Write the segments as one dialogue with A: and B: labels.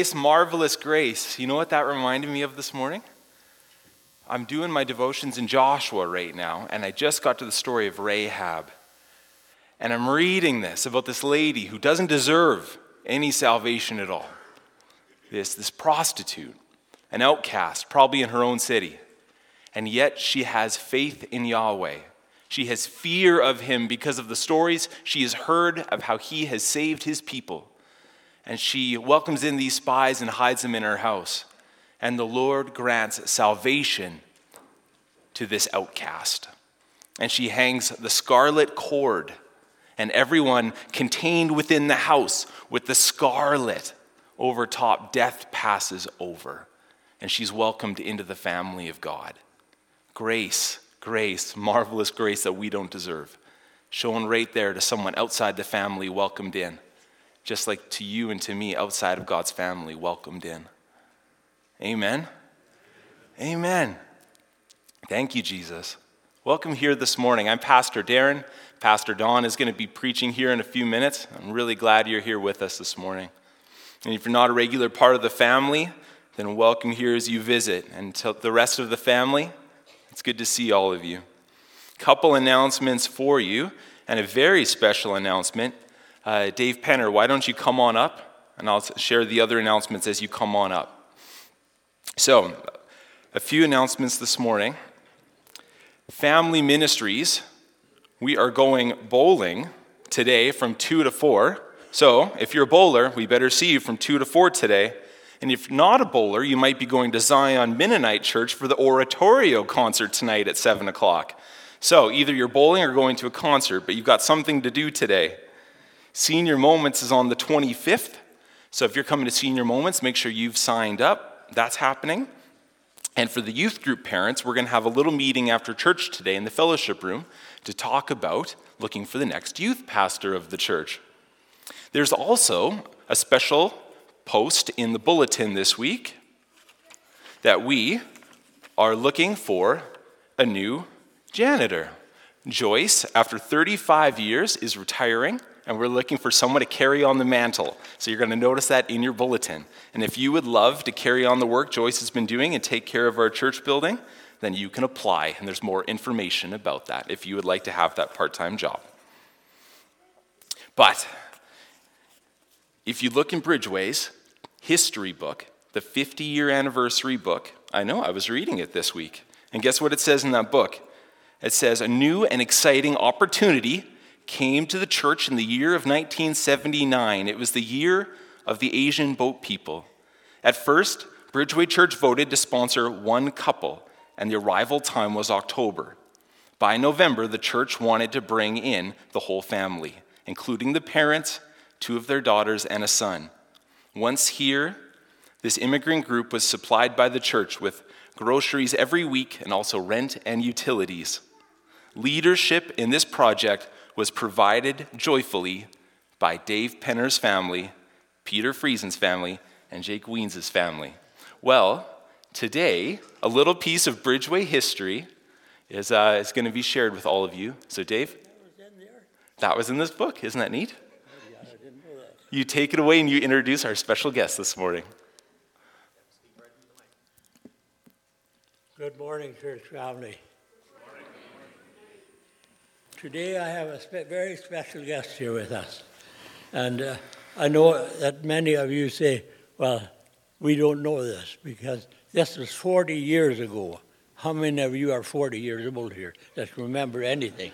A: Grace, marvelous grace. You know what that reminded me of this morning? I'm doing my devotions in Joshua right now, and I just got to the story of Rahab. And I'm reading this about this lady who doesn't deserve any salvation at all. This, this prostitute, an outcast, probably in her own city. And yet she has faith in Yahweh. She has fear of him because of the stories she has heard of how he has saved his people. And she welcomes in these spies and hides them in her house. And the Lord grants salvation to this outcast. And she hangs the scarlet cord, and everyone contained within the house with the scarlet over top, death passes over. And she's welcomed into the family of God. Grace, grace, marvelous grace that we don't deserve. Shown right there to someone outside the family, welcomed in. Just like to you and to me, outside of God's family, welcomed in. Amen. Amen. Thank you, Jesus. Welcome here this morning. I'm Pastor Darren. Pastor Don is going to be preaching here in a few minutes. I'm really glad you're here with us this morning. And if you're not a regular part of the family, then welcome here as you visit. And to the rest of the family, it's good to see all of you. Couple announcements for you, and a very special announcement. Uh, Dave Penner, why don't you come on up? And I'll share the other announcements as you come on up. So, a few announcements this morning. Family Ministries, we are going bowling today from 2 to 4. So, if you're a bowler, we better see you from 2 to 4 today. And if not a bowler, you might be going to Zion Mennonite Church for the oratorio concert tonight at 7 o'clock. So, either you're bowling or going to a concert, but you've got something to do today. Senior Moments is on the 25th. So, if you're coming to Senior Moments, make sure you've signed up. That's happening. And for the youth group parents, we're going to have a little meeting after church today in the fellowship room to talk about looking for the next youth pastor of the church. There's also a special post in the bulletin this week that we are looking for a new janitor. Joyce, after 35 years, is retiring, and we're looking for someone to carry on the mantle. So you're going to notice that in your bulletin. And if you would love to carry on the work Joyce has been doing and take care of our church building, then you can apply, and there's more information about that if you would like to have that part time job. But if you look in Bridgeway's history book, the 50 year anniversary book, I know I was reading it this week. And guess what it says in that book? It says, A new and exciting opportunity came to the church in the year of 1979. It was the year of the Asian boat people. At first, Bridgeway Church voted to sponsor one couple and the arrival time was October. By November, the church wanted to bring in the whole family, including the parents, two of their daughters, and a son. Once here, this immigrant group was supplied by the church with groceries every week and also rent and utilities. Leadership in this project was provided joyfully by Dave Penner's family, Peter Friesen's family, and Jake Wiens' family. Well, today, a little piece of Bridgeway history is, uh, is going to be shared with all of you. So, Dave? That was in this book. Isn't that neat? You take it away and you introduce our special guest this morning.
B: Good morning, church family. Today I have a very special guest here with us. And uh, I know that many of you say, well, we don't know this because this was 40 years ago. How many of you are 40 years old here that remember anything?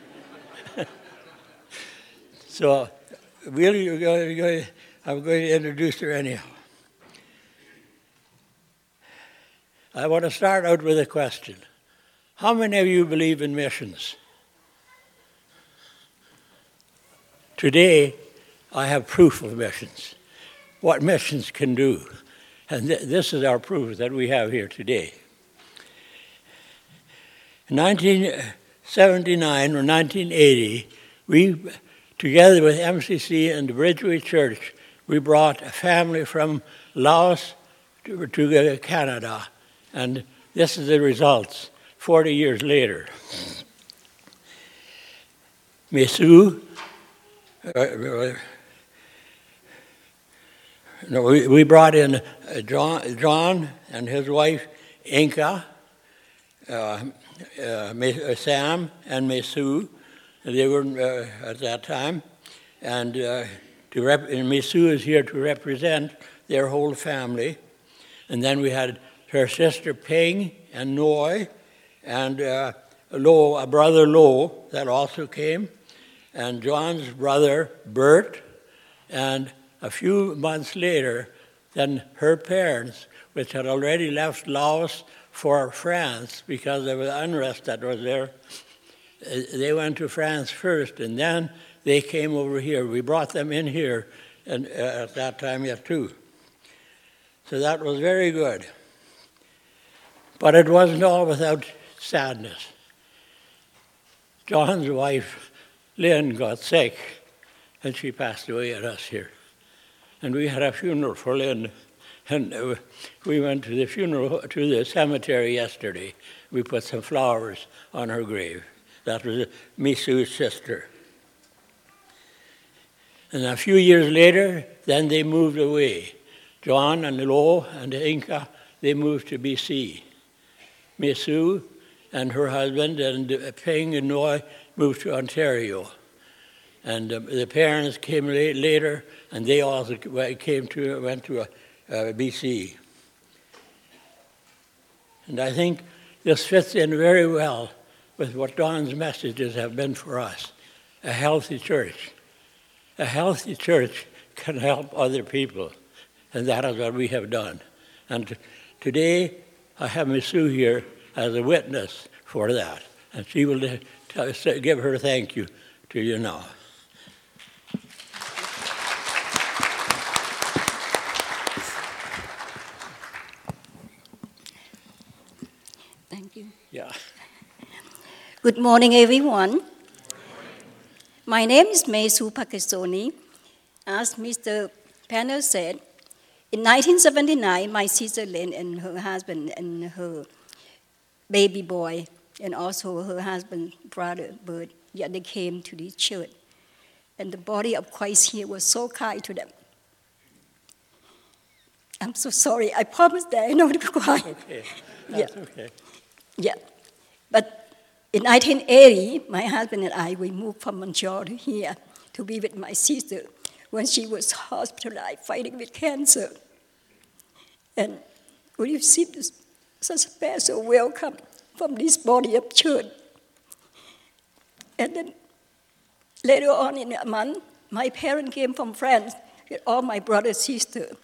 B: so, really, I'm going to introduce her anyhow. I want to start out with a question. How many of you believe in missions? Today, I have proof of missions, what missions can do. And th- this is our proof that we have here today. In 1979 or 1980, we, together with MCC and the Bridgeway Church, we brought a family from Laos to, to Canada. And this is the results 40 years later. Mesu, no, we, brought in uh, John, John and his wife, Inca, uh, uh, uh, Sam and Mesu. They were uh, at that time. And, uh, to rep- and Mesu is here to represent their whole family. And then we had her sister Ping and Noi, and uh, Lo, a brother Lo that also came, and John's brother Bert, and a few months later, then her parents, which had already left Laos for France because of the unrest that was there, uh, they went to France first, and then they came over here. We brought them in here, and uh, at that time yet too. So that was very good. But it wasn't all without sadness. John's wife, Lynn, got sick, and she passed away at us here. And we had a funeral for Lynn, and we went to the funeral to the cemetery yesterday. We put some flowers on her grave. That was Mesu's sister. And a few years later, then they moved away. John and Lo and Inca, they moved to BC. Mesu and her husband and Ping and Noi moved to Ontario. And uh, the parents came la- later, and they also came to went to uh, uh, BC. And I think this fits in very well with what Don's messages have been for us. A healthy church. A healthy church can help other people, and that is what we have done. And t- today, I have Mesu here as a witness for that, and she will give her a thank you to you now.
C: Thank you.
B: Yeah.
C: Good morning, everyone. My name is Mesu Pakistoni. As Mr. Penner said, in 1979, my sister Lynn and her husband and her baby boy, and also her husband's brother Bert, yeah, they came to the church. And the body of Christ here was so kind to them. I'm so sorry. I promise that I not to cry.
B: Okay.
C: Yeah.
B: Okay.
C: Yeah. But in 1980, my husband and I, we moved from Montreal to here to be with my sister when she was hospitalized fighting with cancer. And we received this, such a special welcome from this body of church. And then later on in a month, my parents came from France with all my brothers and sister.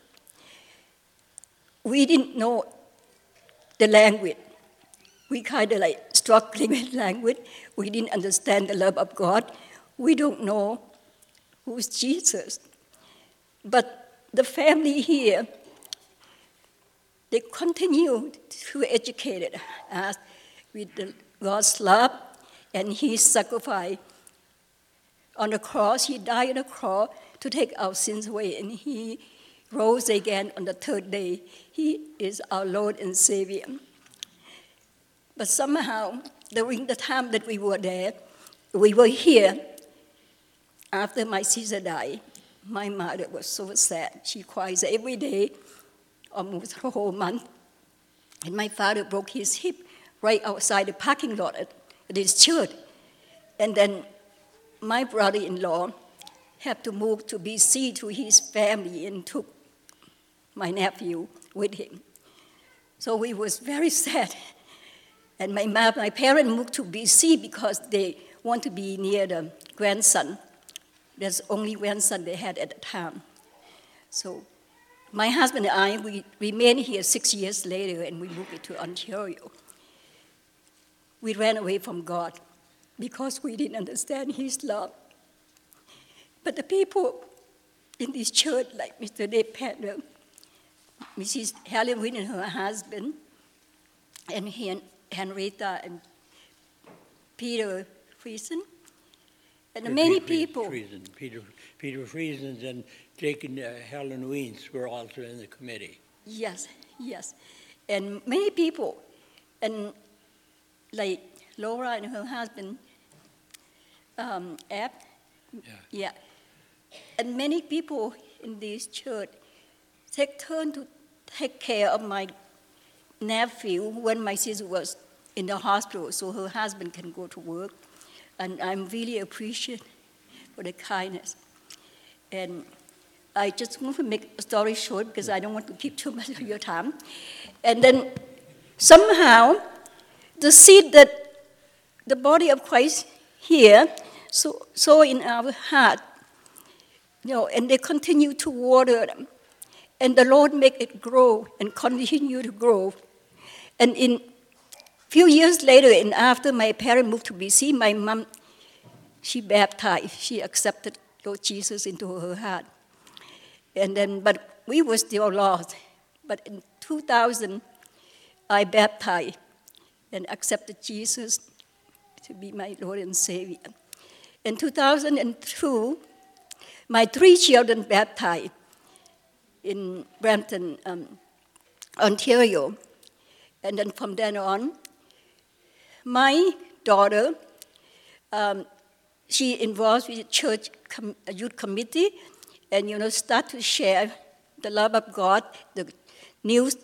C: We didn't know the language we kind of like struggling with language. We didn't understand the love of God. We don't know who's Jesus. But the family here, they continue to educate us with God's love, and He sacrificed on the cross. He died on the cross to take our sins away, and He rose again on the third day. He is our Lord and Savior. But somehow, during the time that we were there, we were here. After my sister died, my mother was so sad. She cries every day, almost a whole month. And my father broke his hip right outside the parking lot at this church. And then my brother in law had to move to BC to his family and took my nephew with him. So we was very sad. And my, ma- my parents moved to BC because they want to be near the grandson. That's the only grandson they had at the time. So my husband and I, we remained here six years later and we moved to Ontario. We ran away from God because we didn't understand His love. But the people in this church, like Mr. Dave Penner, Mrs. Helen Wynn and her husband, and Hen- Henrietta and Peter Friesen, and
B: Peter
C: many people.
B: Friesen, Peter, Peter Friesen and Jake and uh, Helen Wiens were also in the committee.
C: Yes, yes. And many people, and like Laura and her husband, um, Ab,
B: Yeah.
C: yeah. And many people in this church take turn to take care of my nephew when my sister was in the hospital so her husband can go to work. And I'm really appreciative for the kindness. And I just want to make a story short because I don't want to keep too much of your time. And then somehow, the seed that the body of Christ here, so, so in our heart, you know, and they continue to water them. And the Lord make it grow and continue to grow. And in few years later, and after my parents moved to BC, my mom, she baptized. She accepted Lord Jesus into her heart. And then, but we were still lost. But in 2000, I baptized and accepted Jesus to be my Lord and Savior. In 2002, my three children baptized in Brampton, um, Ontario. And then from then on, my daughter, um, she involved with church com- youth committee, and you know, start to share the love of God, the news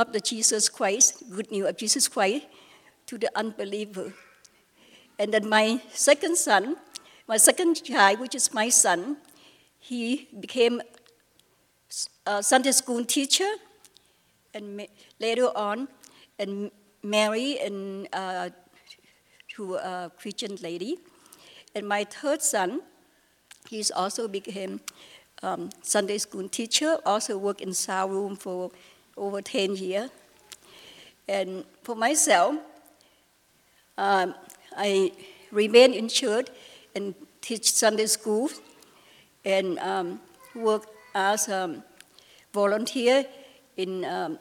C: of the Jesus Christ, good news of Jesus Christ, to the unbeliever. And then my second son, my second child, which is my son, he became a Sunday school teacher, and later on, and married and uh, to a Christian lady. And my third son, he's also became um, Sunday school teacher, also worked in sound room for over 10 years. And for myself, um, I remain in church and teach Sunday school and um, work as a volunteer in um,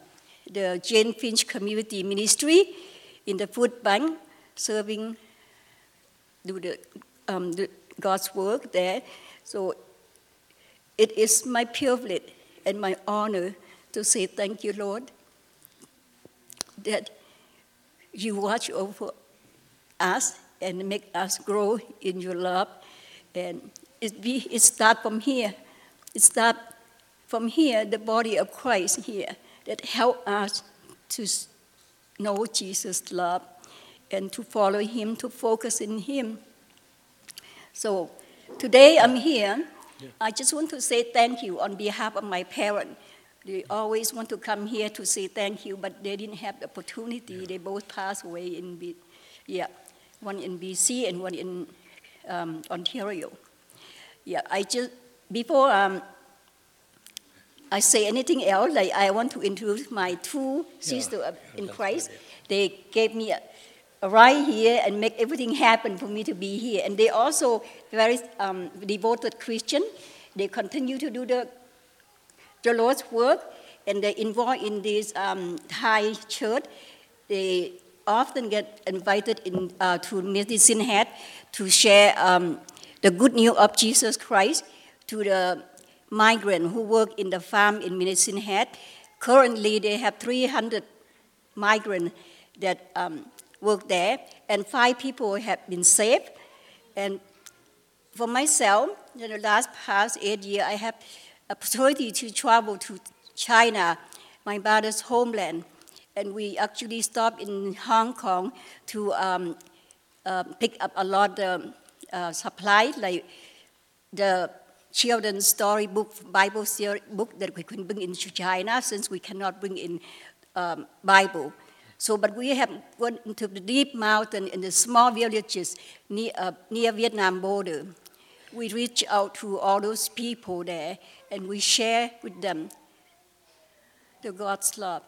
C: the Jane Finch Community Ministry in the food bank, serving do the, um, the God's work there. So it is my privilege and my honor to say thank you, Lord, that you watch over us and make us grow in your love. And it, be, it starts from here. It starts from here, the body of Christ here, that help us to know Jesus' love and to follow Him, to focus in Him. So today I'm here. I just want to say thank you on behalf of my parents. They always want to come here to say thank you, but they didn't have the opportunity. They both passed away in, B- yeah, one in BC and one in um, Ontario. Yeah, I just before um, I say anything else, like I want to introduce my two sisters in Christ. They gave me a, a right here and make everything happen for me to be here. And they also very um, devoted Christian. They continue to do the the Lord's work, and they're involved in this um, Thai church. They often get invited in, uh, to Medicine Hat to share um, the good news of Jesus Christ to the migrant who work in the farm in Medicine Hat. Currently, they have 300 migrants that um, work there, and five people have been saved. And for myself, in the last past eight years, I have opportunity to travel to China, my mother's homeland, and we actually stopped in Hong Kong to um, uh, pick up a lot of uh, supply, like the children's story book, Bible story book that we can bring into China since we cannot bring in um, Bible. So, but we have gone into the deep mountain in the small villages near, uh, near Vietnam border. We reach out to all those people there and we share with them the God's love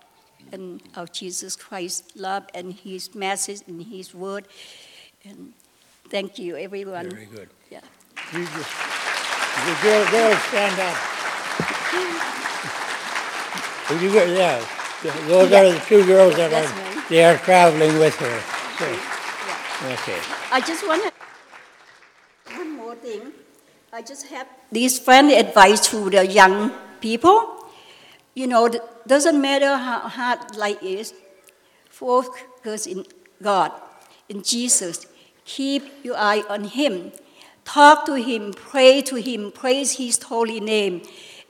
C: and our Jesus Christ's love and His message and His word. And thank you, everyone.
B: Very good.
C: Yeah.
B: You just, the girl, girls stand up. Would you go, yeah, those are the two girls that
C: That's
B: are,
C: me.
B: they are traveling with her. So,
C: Yeah.
B: okay.
C: I just want to, one more thing. I just have this friendly advice to the young people. You know, doesn't matter how hard life is, focus in God, in Jesus. Keep your eye on Him. Talk to Him, pray to Him, praise His holy name,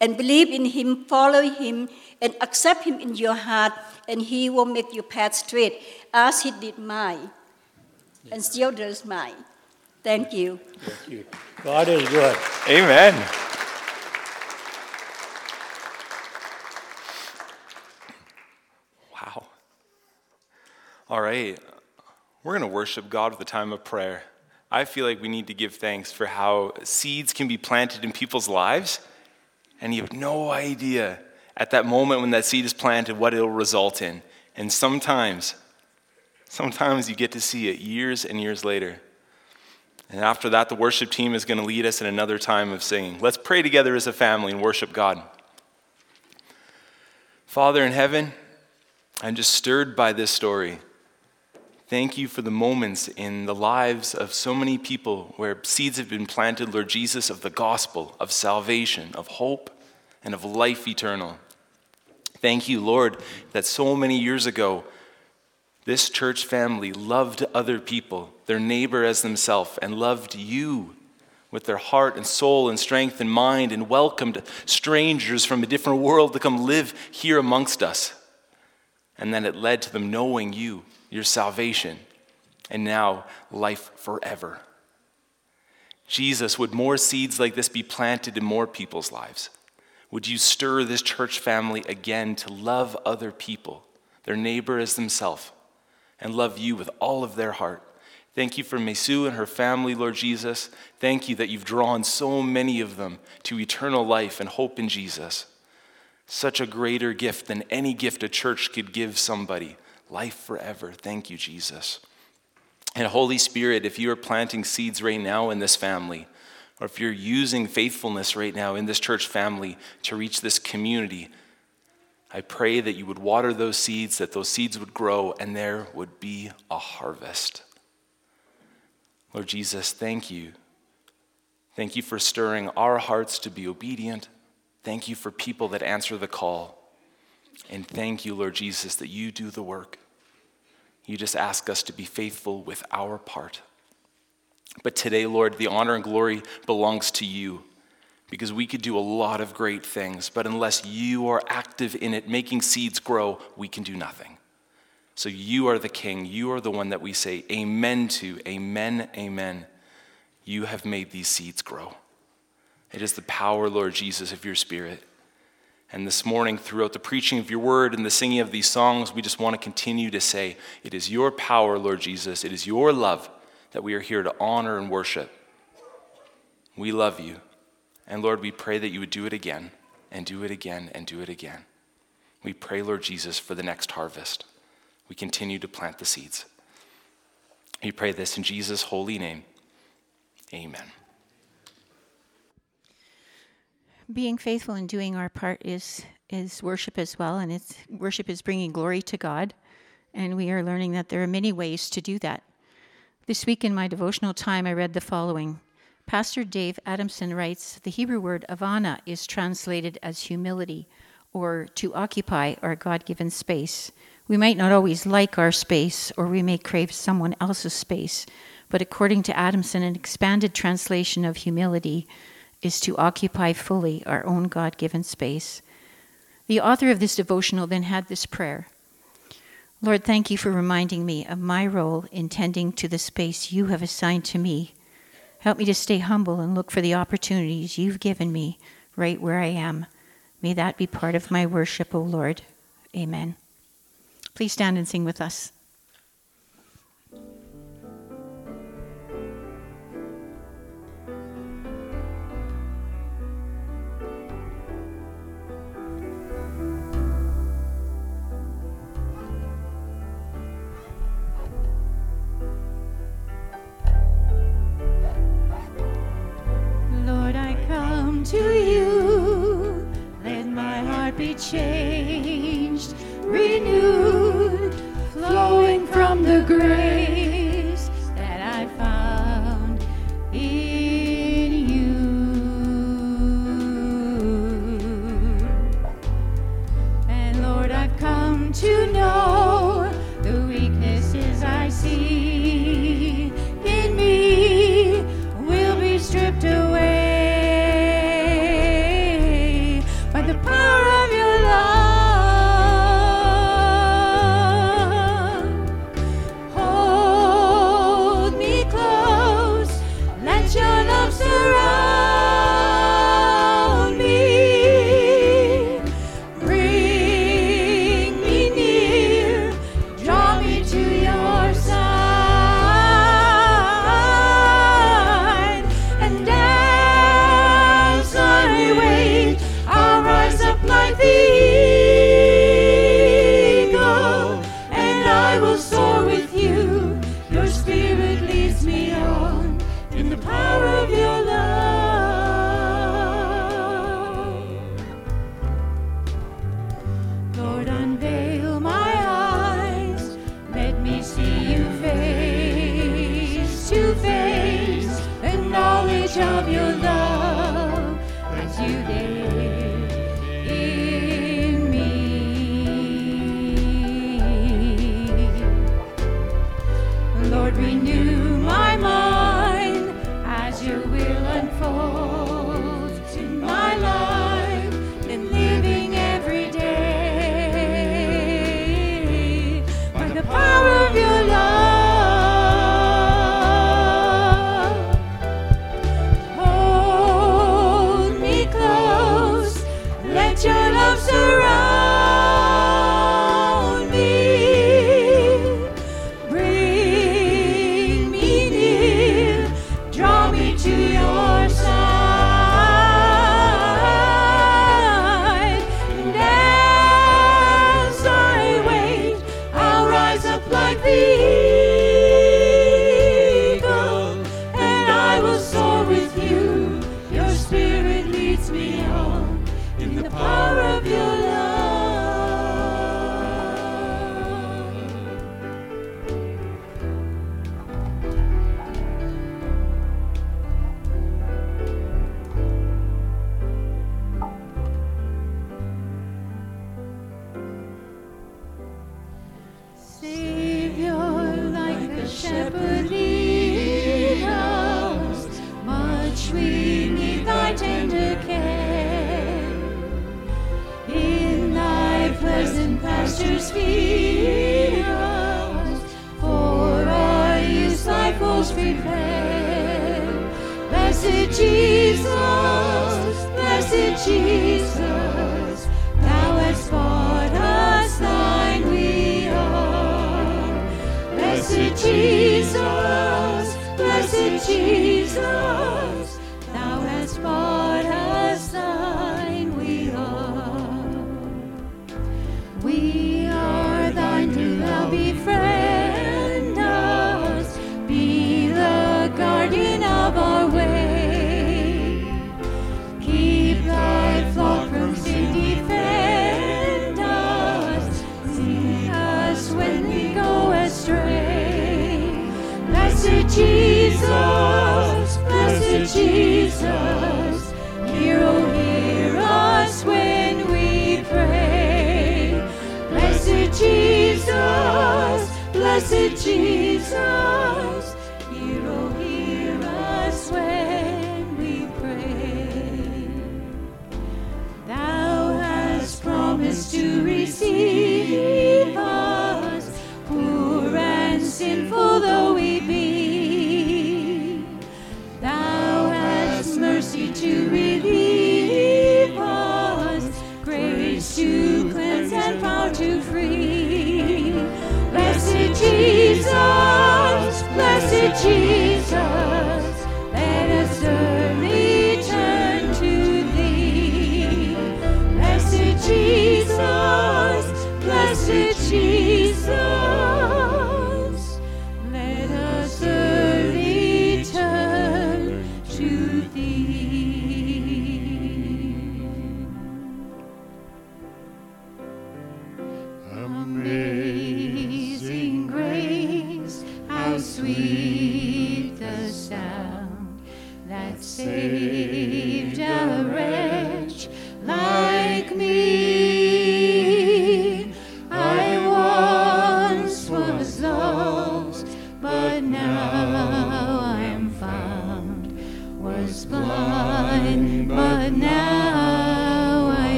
C: and believe in Him, follow Him, and accept Him in your heart, and He will make your path straight, as He did mine, and still does mine. Thank you.
B: Thank you. God is good.
A: Amen. Wow. All right. We're going to worship God with a time of prayer. I feel like we need to give thanks for how seeds can be planted in people's lives, and you have no idea at that moment when that seed is planted what it'll result in. And sometimes, sometimes you get to see it years and years later. And after that, the worship team is going to lead us in another time of singing. Let's pray together as a family and worship God. Father in heaven, I'm just stirred by this story. Thank you for the moments in the lives of so many people where seeds have been planted, Lord Jesus, of the gospel, of salvation, of hope, and of life eternal. Thank you, Lord, that so many years ago, this church family loved other people, their neighbor as themselves, and loved you with their heart and soul and strength and mind, and welcomed strangers from a different world to come live here amongst us. And then it led to them knowing you, your salvation, and now life forever. Jesus, would more seeds like this be planted in more people's lives? Would you stir this church family again to love other people, their neighbor as themselves, and love you with all of their heart? Thank you for Mesu and her family, Lord Jesus. Thank you that you've drawn so many of them to eternal life and hope in Jesus. Such a greater gift than any gift a church could give somebody life forever. Thank you, Jesus. And Holy Spirit, if you are planting seeds right now in this family, or if you're using faithfulness right now in this church family to reach this community, I pray that you would water those seeds, that those seeds would grow, and there would be a harvest. Lord Jesus, thank you. Thank you for stirring our hearts to be obedient. Thank you for people that answer the call. And thank you, Lord Jesus, that you do the work. You just ask us to be faithful with our part. But today, Lord, the honor and glory belongs to you because we could do a lot of great things, but unless you are active in it, making seeds grow, we can do nothing. So you are the king. You are the one that we say amen to. Amen, amen. You have made these seeds grow. It is the power, Lord Jesus, of your spirit. And this morning, throughout the preaching of your word and the singing of these songs, we just want to continue to say, It is your power, Lord Jesus. It is your love that we are here to honor and worship. We love you. And Lord, we pray that you would do it again. and do it again and do it again. We pray, Lord Jesus, for the next harvest. We continue to plant the seeds. We pray this in Jesus' holy name. Amen.
D: being faithful in doing our part is is worship as well and it's worship is bringing glory to god and we are learning that there are many ways to do that this week in my devotional time i read the following pastor dave adamson writes the hebrew word anavah is translated as humility or to occupy our god-given space we might not always like our space or we may crave someone else's space but according to adamson an expanded translation of humility is to occupy fully our own God given space. The author of this devotional then had this prayer Lord, thank you for reminding me of my role in tending to the space you have assigned to me. Help me to stay humble and look for the opportunities you've given me right where I am. May that be part of my worship, O Lord. Amen. Please stand and sing with us.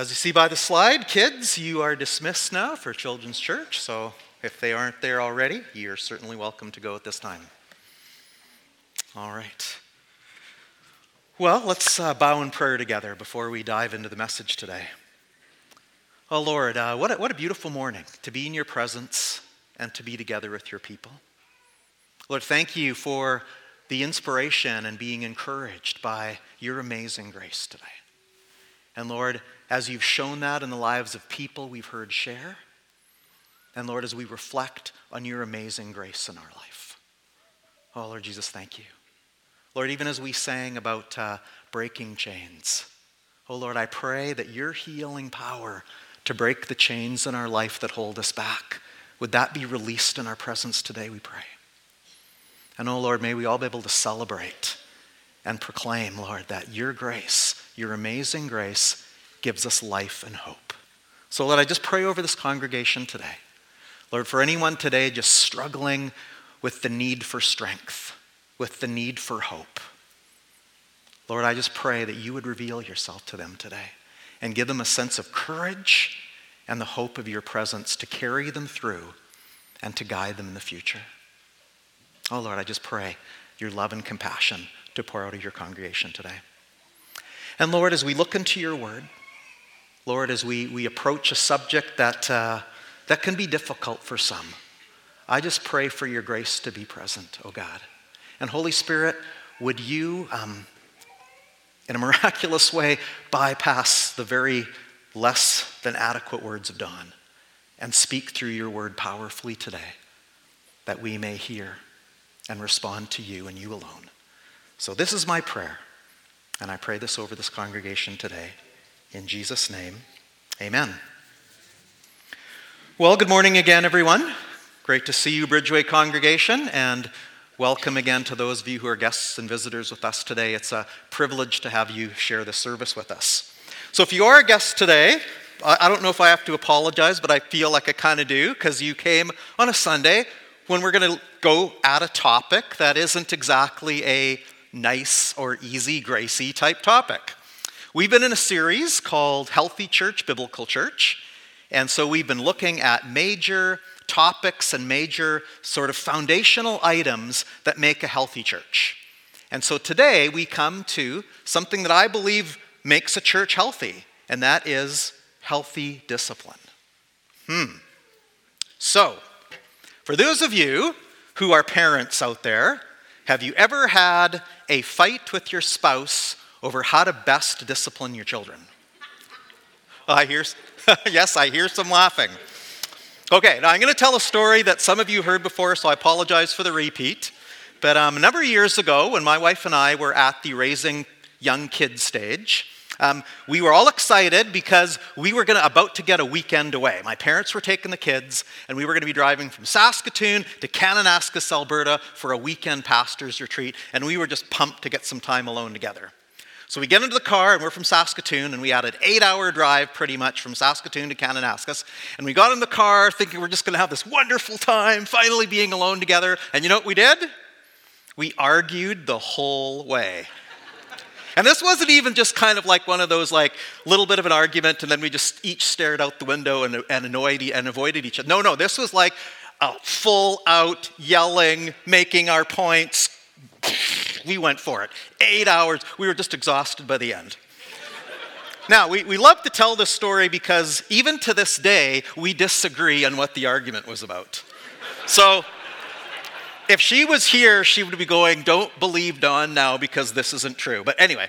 E: As you see by the
F: slide, kids, you are dismissed now for Children's Church. So if they aren't there already, you're certainly welcome to go at this time. All right. Well, let's uh, bow in prayer together before we dive into the message today. Oh, Lord, uh, what, a, what a beautiful morning to be in your presence and to be together with your people. Lord, thank you for the inspiration and being encouraged by your amazing grace today. And Lord, as you've shown that in the lives of people we've heard share, and Lord, as we reflect on your amazing grace in our life. Oh, Lord Jesus, thank you. Lord, even as we sang about uh, breaking chains, oh, Lord, I pray that your healing power to break the chains in our life that hold us back, would that be released in our presence today, we pray. And oh, Lord, may we all be able to celebrate and proclaim, Lord, that your grace, your amazing grace, gives us life and hope. So, Lord, I just pray over this congregation today. Lord, for anyone today just struggling with the need for strength, with the need for hope, Lord, I just pray that you would reveal yourself to them today and give them a sense of courage and the hope of your presence to carry them through and to guide them in the future. Oh, Lord, I just pray your love and compassion to pour out of your congregation today. And Lord, as we look into your word, Lord, as we, we approach a subject that, uh, that can be difficult for some, I just pray for your grace to be present, oh God. And Holy Spirit, would you, um, in a miraculous way, bypass the very less than adequate words of Don and speak through your word powerfully today that we may hear and respond to you and you alone. So, this is my prayer, and I pray this over this congregation today. In Jesus' name, amen. Well, good morning again, everyone. Great to see you, Bridgeway congregation, and welcome again to those of you who are guests and visitors with us today. It's a privilege to have you share the service with us. So, if you are a guest today, I don't know if I have to apologize, but I feel like I kind of do because you came on a Sunday when we're going to go at a topic that isn't exactly a nice or easy, gracie type topic. We've been in a series called Healthy Church, Biblical Church. And so we've been looking at major topics and major sort of foundational items that make a healthy church. And so today we come to something that I believe makes a church healthy, and that is healthy discipline. Hmm. So, for those of you who are parents out there, have you ever had a fight with your spouse over how to best discipline your children? I hear, yes, I hear some laughing. Okay, now I'm going to tell a story that some of you heard before, so I apologize for the repeat. But um, a number of years ago, when my wife and I were at the raising young kids stage, um, we were all excited because we were gonna, about to get a weekend away. My parents were taking the kids, and we were going to be driving from Saskatoon to Kananaskis, Alberta for a weekend pastor's retreat, and we were just pumped to get some time alone together. So we get into the car, and we're from Saskatoon, and we had an eight hour drive pretty much from Saskatoon to Kananaskis. And we got in the car thinking we're just going to have this wonderful time, finally being alone together. And you know what we did? We argued the whole way. And this wasn't even just kind of like one of those like little bit of an argument and then we just each stared out the window and, and annoyed and avoided each other. No, no, this was like a full out yelling, making our points. We went for it. Eight hours. We were just exhausted by the end. Now, we, we love to tell this story because even to this day, we disagree on what the argument was about. So, if she was here, she would be going, Don't believe Don now because this isn't true. But anyway,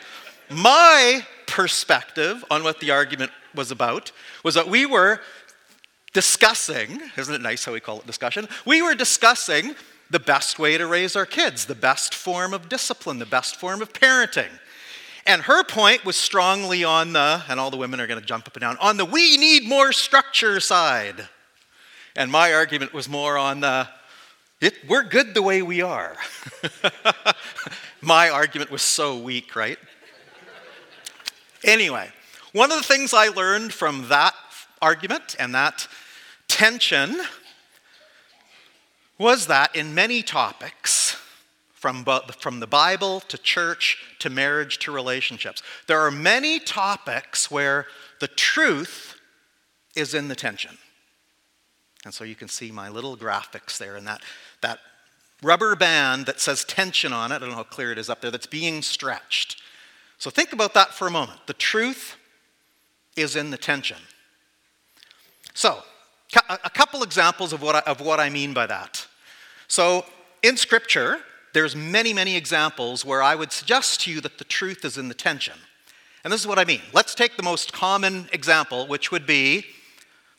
F: my perspective on what the argument was about was that we were discussing, isn't it nice how we call it discussion? We were discussing the best way to raise our kids, the best form of discipline, the best form of parenting. And her point was strongly on the, and all the women are going to jump up and down, on the we need more structure side. And my argument was more on the it, we're good the way we are. My argument was so weak, right? Anyway, one of the things I learned from that argument and that tension was that in many topics, from, from the Bible to church to marriage to relationships, there are many topics where the truth is in the tension. And so you can see my little graphics there and that that rubber band that says tension on it, I don't know how clear it is up there, that's being stretched. So think about that for a moment. The truth is in the tension. So, a couple examples of what I, of what I mean by that. So, in Scripture, there's many, many examples where I would suggest to you that the truth is in the tension. And this is what I mean. Let's take the most common example, which would be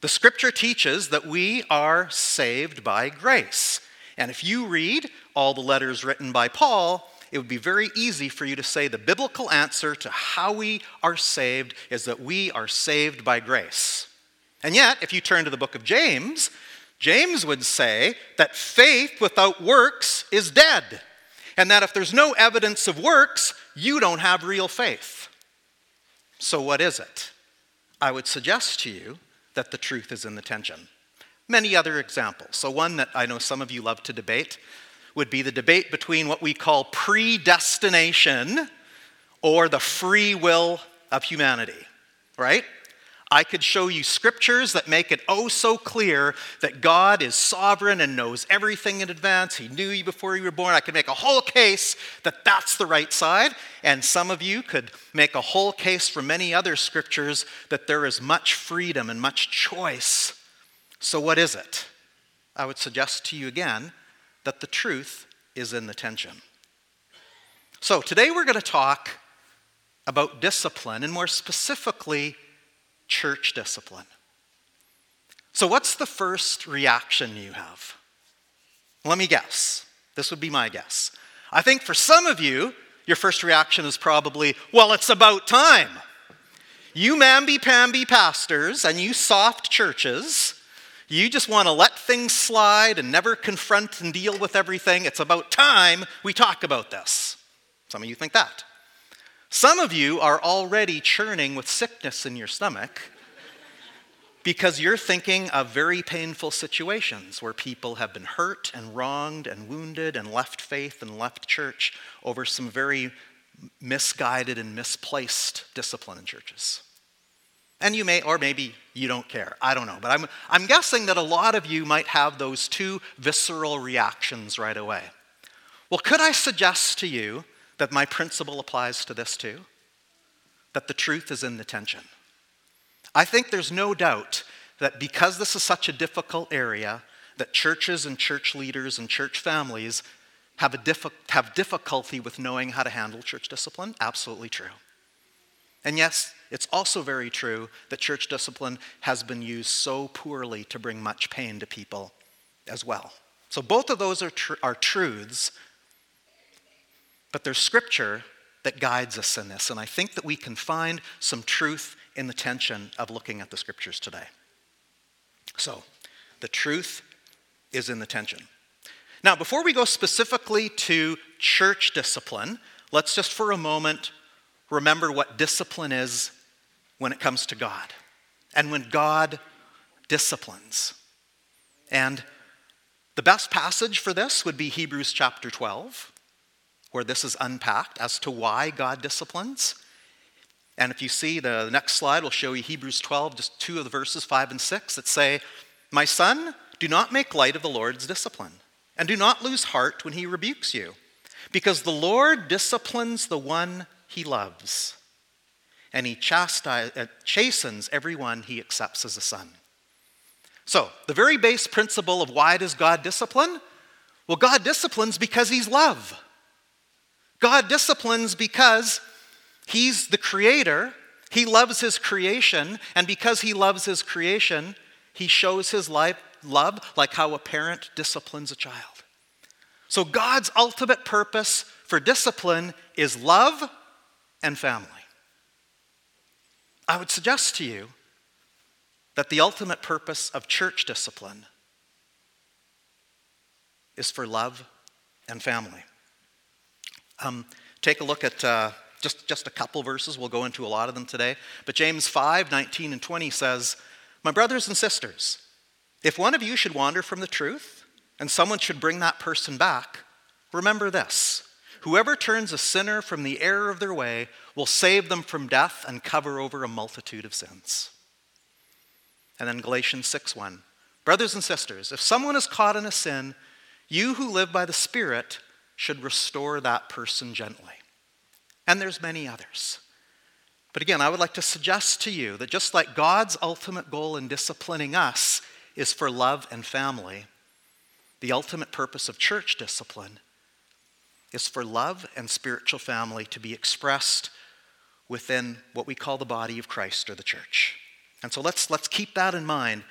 F: the Scripture teaches that we are saved by grace. And if you read all the letters written by Paul, it would be very easy for you to say the biblical answer to how we are saved is that we are saved by grace. And yet, if you turn to the book of James, James would say that faith without works is dead, and that if there's no evidence of works, you don't have real faith. So, what is it? I would suggest to you that the truth is in the tension. Many other examples. So, one that I know some of you love to debate would be the debate between what we call predestination or the free will of humanity, right? I could show you scriptures that make it oh so clear that God is sovereign and knows everything in advance. He knew you before you were born. I could make a whole case that that's the right side. And some of you could make a whole case for many other scriptures that there is much freedom and much choice. So, what is it? I would suggest to you again that the truth is in the tension. So, today we're going to talk about discipline, and more specifically, church discipline. So, what's the first reaction you have? Let me guess. This would be my guess. I think for some of you, your first reaction is probably, well, it's about time. You mamby pamby pastors and you soft churches, you just want to let things slide and never confront and deal with everything. It's about time we talk about this. Some of you think that. Some of you are already churning with sickness in your stomach because you're thinking of very painful situations where people have been hurt and wronged and wounded and left faith and left church over some very misguided and misplaced discipline in churches. And you may, or maybe you don't care. I don't know. But I'm, I'm guessing that a lot of you might have those two visceral reactions right away. Well, could I suggest to you that my principle applies to this too? That the truth is in the tension. I think there's no doubt that because this is such a difficult area, that churches and church leaders and church families have, a diffi- have difficulty with knowing how to handle church discipline. Absolutely true. And yes, it's also very true that church discipline has been used so poorly to bring much pain to people as well. So both of those are, tr- are truths but there's scripture that guides us in this, and I think that we can find some truth in the tension of looking at the scriptures today. So, the truth is in the tension. Now, before we go specifically to church discipline, let's just for a moment remember what discipline is when it comes to God and when God disciplines. And the best passage for this would be Hebrews chapter 12 where this is unpacked as to why God disciplines. And if you see the next slide, we'll show you Hebrews 12, just two of the verses, 5 and 6, that say, My son, do not make light of the Lord's discipline, and do not lose heart when he rebukes you, because the Lord disciplines the one he loves, and he uh, chastens everyone he accepts as a son. So, the very base principle of why does God discipline? Well, God disciplines because he's love. God disciplines because He's the creator, He loves His creation, and because He loves His creation, He shows His life, love like how a parent disciplines a child. So, God's ultimate purpose for discipline is love and family. I would suggest to you that the ultimate purpose of church discipline is for love and family. Um, take a look at uh, just, just a couple verses. We'll go into a lot of them today. But James 5 19 and 20 says, My brothers and sisters, if one of you should wander from the truth and someone should bring that person back, remember this. Whoever turns a sinner from the error of their way will save them from death and cover over a multitude of sins. And then Galatians 6 1. Brothers and sisters, if someone is caught in a sin, you who live by the Spirit should restore that person gently. And there's many others. But again, I would like to suggest to you that just like God's ultimate goal in disciplining us is for love and family, the ultimate purpose of church discipline is for love and spiritual family to be expressed within what we call the body of Christ or the church. And so let's, let's keep that in mind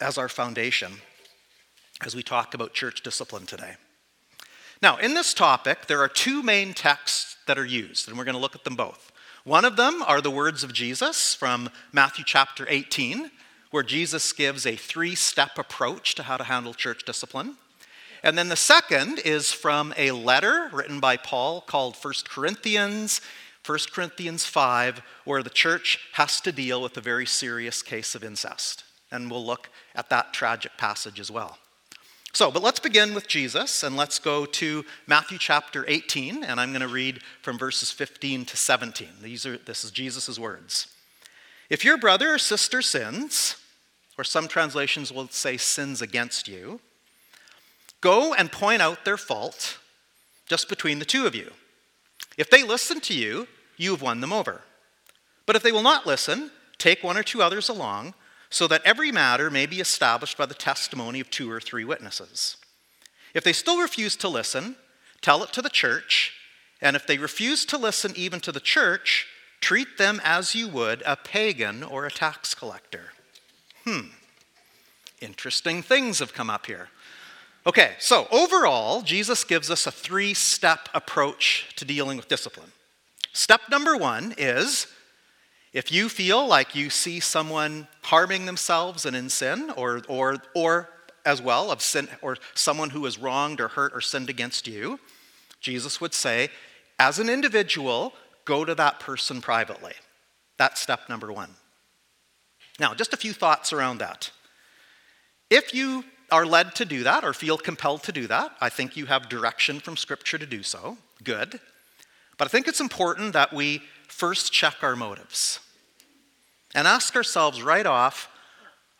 F: as our foundation as we talk about church discipline today. Now, in this topic, there are two main texts that are used, and we're going to look at them both. One of them are the words of Jesus from Matthew chapter 18, where Jesus gives a three step approach to how to handle church discipline. And then the second is from a letter written by Paul called 1 Corinthians, 1 Corinthians 5, where the church has to deal with a very serious case of incest. And we'll look at that tragic passage as well. So, but let's begin with Jesus and let's go to Matthew chapter 18, and I'm going to read from verses 15 to 17. These are, this is Jesus' words. If your brother or sister sins, or some translations will say sins against you, go and point out their fault just between the two of you. If they listen to you, you have won them over. But if they will not listen, take one or two others along so that every matter may be established by the testimony of two or three witnesses. If they still refuse to listen, tell it to the church, and if they refuse to listen even to the church, treat them as you would a pagan or a tax collector. Hmm. Interesting things have come up here. Okay, so overall, Jesus gives us a three step approach to dealing with discipline. Step number one is if you feel like you see someone harming themselves and in sin, or, or, or as well, of sin, or someone who has wronged or hurt or sinned against you, Jesus would say, as an individual, go to that person privately. That's step number one. Now, just a few thoughts around that. If you are led to do that or feel compelled to do that, I think you have direction from Scripture to do so. Good. But I think it's important that we first check our motives and ask ourselves right off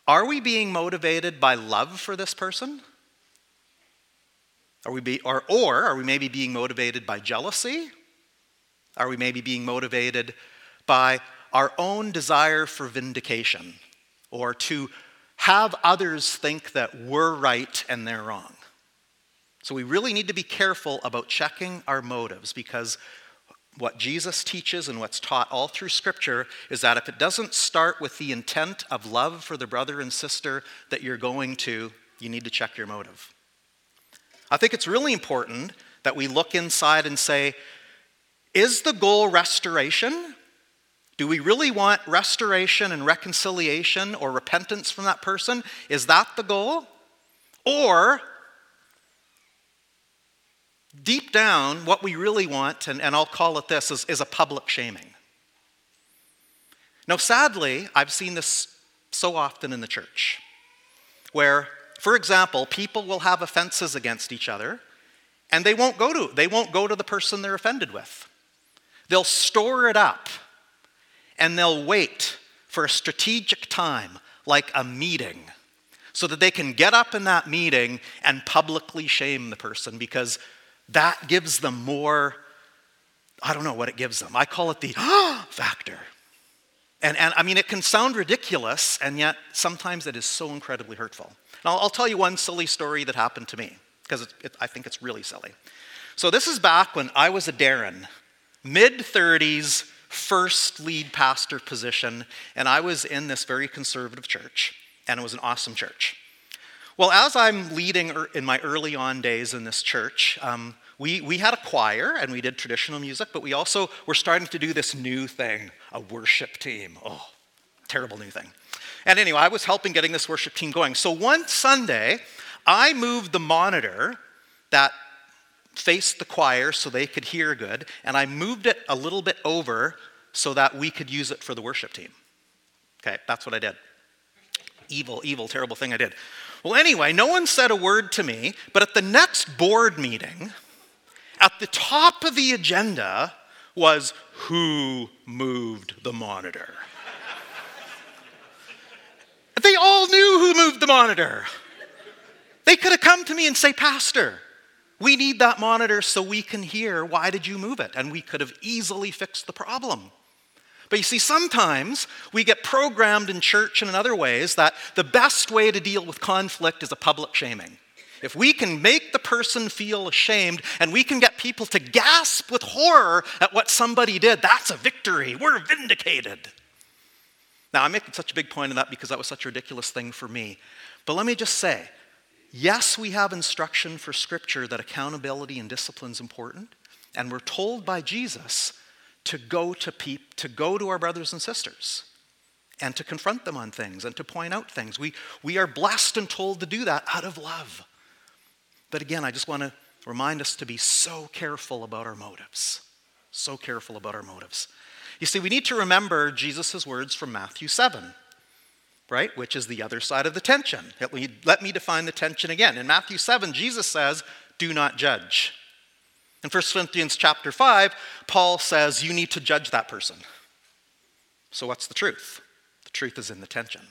F: are we being motivated by love for this person? Are we be, or, or are we maybe being motivated by jealousy? Are we maybe being motivated by our own desire for vindication or to have others think that we're right and they're wrong? So we really need to be careful about checking our motives because what Jesus teaches and what's taught all through Scripture is that if it doesn't start with the intent of love for the brother and sister that you're going to, you need to check your motive. I think it's really important that we look inside and say, is the goal restoration? Do we really want restoration and reconciliation or repentance from that person? Is that the goal? Or deep down, what we really want, and, and I'll call it this, is, is a public shaming. Now, sadly, I've seen this so often in the church, where, for example, people will have offenses against each other, and they won't go to they won't go to the person they're offended with. They'll store it up, and they'll wait for a strategic time, like a meeting, so that they can get up in that meeting and publicly shame the person because that gives them more, I don't know what it gives them. I call it the factor. And, and I mean, it can sound ridiculous, and yet sometimes it is so incredibly hurtful. And I'll, tell you one silly story that happened to me, because it, I think it's really silly. So, this is back when I was a Darren, mid 30s, first lead pastor position, and I was in this very conservative church, and it was an awesome church. Well, as I'm leading in my early on days in this church, um, we, we had a choir and we did traditional music, but we also were starting to do this new thing a worship team. Oh, terrible new thing. And anyway, I was helping getting this worship team going. So one Sunday, I moved the monitor that faced the choir so they could hear good, and I moved it a little bit over so that we could use it for the worship team. Okay, that's what I did. Evil, evil, terrible thing I did. Well, anyway, no one said a word to me, but at the next board meeting, at the top of the agenda was who moved the monitor. they all knew who moved the monitor. They could have come to me and say, Pastor, we need that monitor so we can hear why did you move it? And we could have easily fixed the problem. But you see, sometimes we get programmed in church and in other ways that the best way to deal with conflict is a public shaming. If we can make the person feel ashamed and we can get people to gasp with horror at what somebody did, that's a victory. We're vindicated. Now, I'm making such a big point of that because that was such a ridiculous thing for me. But let me just say yes, we have instruction for Scripture that accountability and discipline is important. And we're told by Jesus to go to peop, to go to our brothers and sisters and to confront them on things and to point out things. We, we are blessed and told to do that out of love. But again, I just want to remind us to be so careful about our motives. So careful about our motives. You see, we need to remember Jesus' words from Matthew 7, right? Which is the other side of the tension. Let me, define the tension again. In Matthew 7, Jesus says, Do not judge. In 1 Corinthians chapter 5, Paul says, You need to judge that person. So, what's the truth? The truth is in the tension.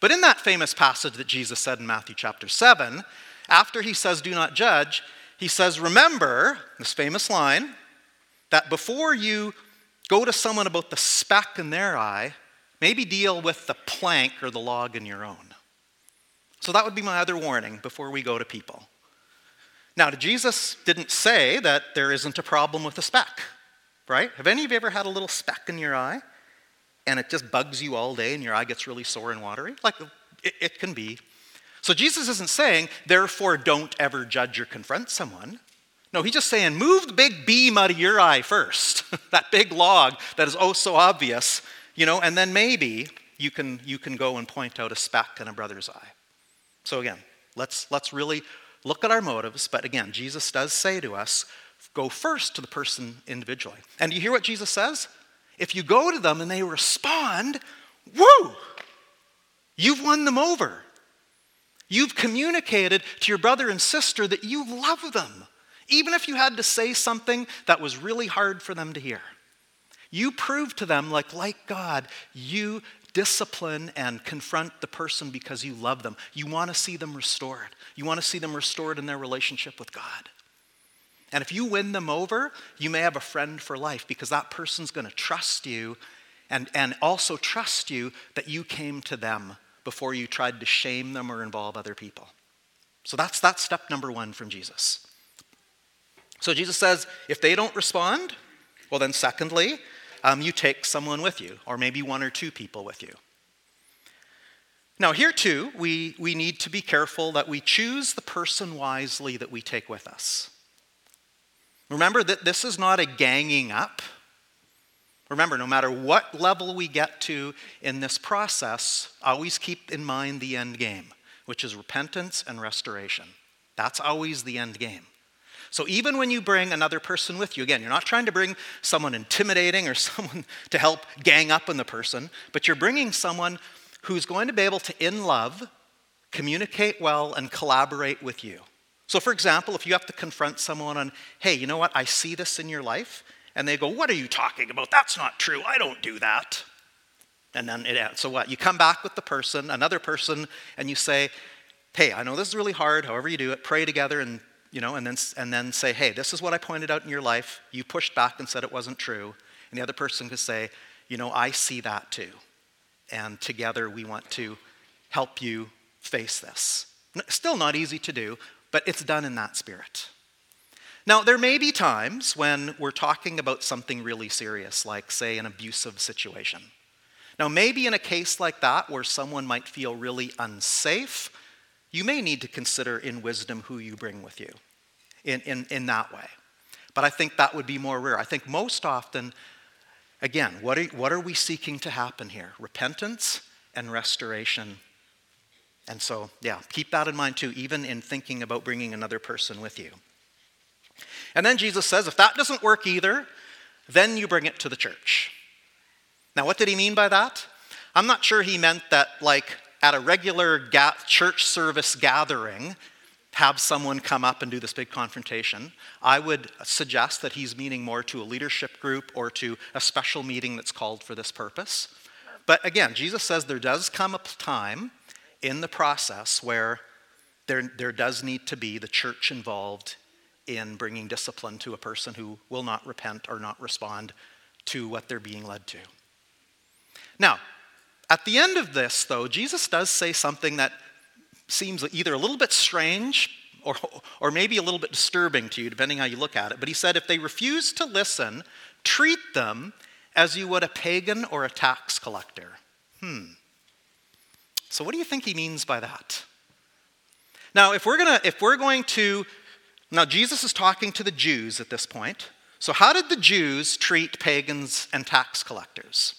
F: But in that famous passage that Jesus said in Matthew chapter 7, after he says, Do not judge, he says, Remember this famous line that before you go to someone about the speck in their eye, maybe deal with the plank or the log in your own. So that would be my other warning before we go to people. Now, Jesus didn't say that there isn't a problem with a speck, right? Have any of you ever had a little speck in your eye and it just bugs you all day and your eye gets really sore and watery? Like it, it can be. So Jesus isn't saying, therefore, don't ever judge or confront someone. No, he's just saying, move the big beam out of your eye first, that big log that is oh so obvious, you know, and then maybe you can, you can go and point out a speck in a brother's eye. So again, let's, let's really look at our motives, but again, Jesus does say to us, go first to the person individually. And you hear what Jesus says? If you go to them and they respond, woo, you've won them over. You've communicated to your brother and sister that you love them, even if you had to say something that was really hard for them to hear. You prove to them, like, like God, you discipline and confront the person because you love them. You want to see them restored. You want to see them restored in their relationship with God. And if you win them over, you may have a friend for life because that person's going to trust you and, and also trust you that you came to them before you tried to shame them or involve other people. So that's, that step number one from Jesus. So Jesus says, if they don't respond, well, then, secondly, um, you take someone with you, or maybe one or two people with you. Now, here too, we, we need to be careful that we choose the person wisely that we take with us. Remember that this is not a ganging up. Remember, no matter what level we get to in this process, always keep in mind the end game, which is repentance and restoration. That's always the end game. So even when you bring another person with you, again, you're not trying to bring someone intimidating or someone to help gang up on the person, but you're bringing someone who's going to be able to, in love, communicate well and collaborate with you. So, for example, if you have to confront someone on, hey, you know what, I see this in your life, and they go, what are you talking about? That's not true. I don't do that. And then it ends. So, what? You come back with the person, another person, and you say, hey, I know this is really hard, however you do it, pray together and you know, and then, and then say, hey, this is what I pointed out in your life. You pushed back and said it wasn't true. And the other person could say, you know, I see that too. And together we want to help you face this. Still not easy to do, but it's done in that spirit. Now, there may be times when we're talking about something really serious, like, say, an abusive situation. Now, maybe in a case like that where someone might feel really unsafe, you may need to consider in wisdom who you bring with you in, in, in that way. But I think that would be more rare. I think most often, again, what are, what are we seeking to happen here? Repentance and restoration. And so, yeah, keep that in mind too, even in thinking about bringing another person with you. And then Jesus says, if that doesn't work either, then you bring it to the church. Now, what did he mean by that? I'm not sure he meant that, like, at a regular ga- church service gathering, have someone come up and do this big confrontation. I would suggest that he's meaning more to a leadership group or to a special meeting that's called for this purpose. But again, Jesus says there does come a time in the process where there, there does need to be the church involved in bringing discipline to a person who will not repent or not respond to what they're being led to. Now, at the end of this, though, Jesus does say something that seems either a little bit strange or, or maybe a little bit disturbing to you, depending how you look at it. But he said, if they refuse to listen, treat them as you would a pagan or a tax collector. Hmm. So, what do you think he means by that? Now, if we're, gonna, if we're going to, now Jesus is talking to the Jews at this point. So, how did the Jews treat pagans and tax collectors?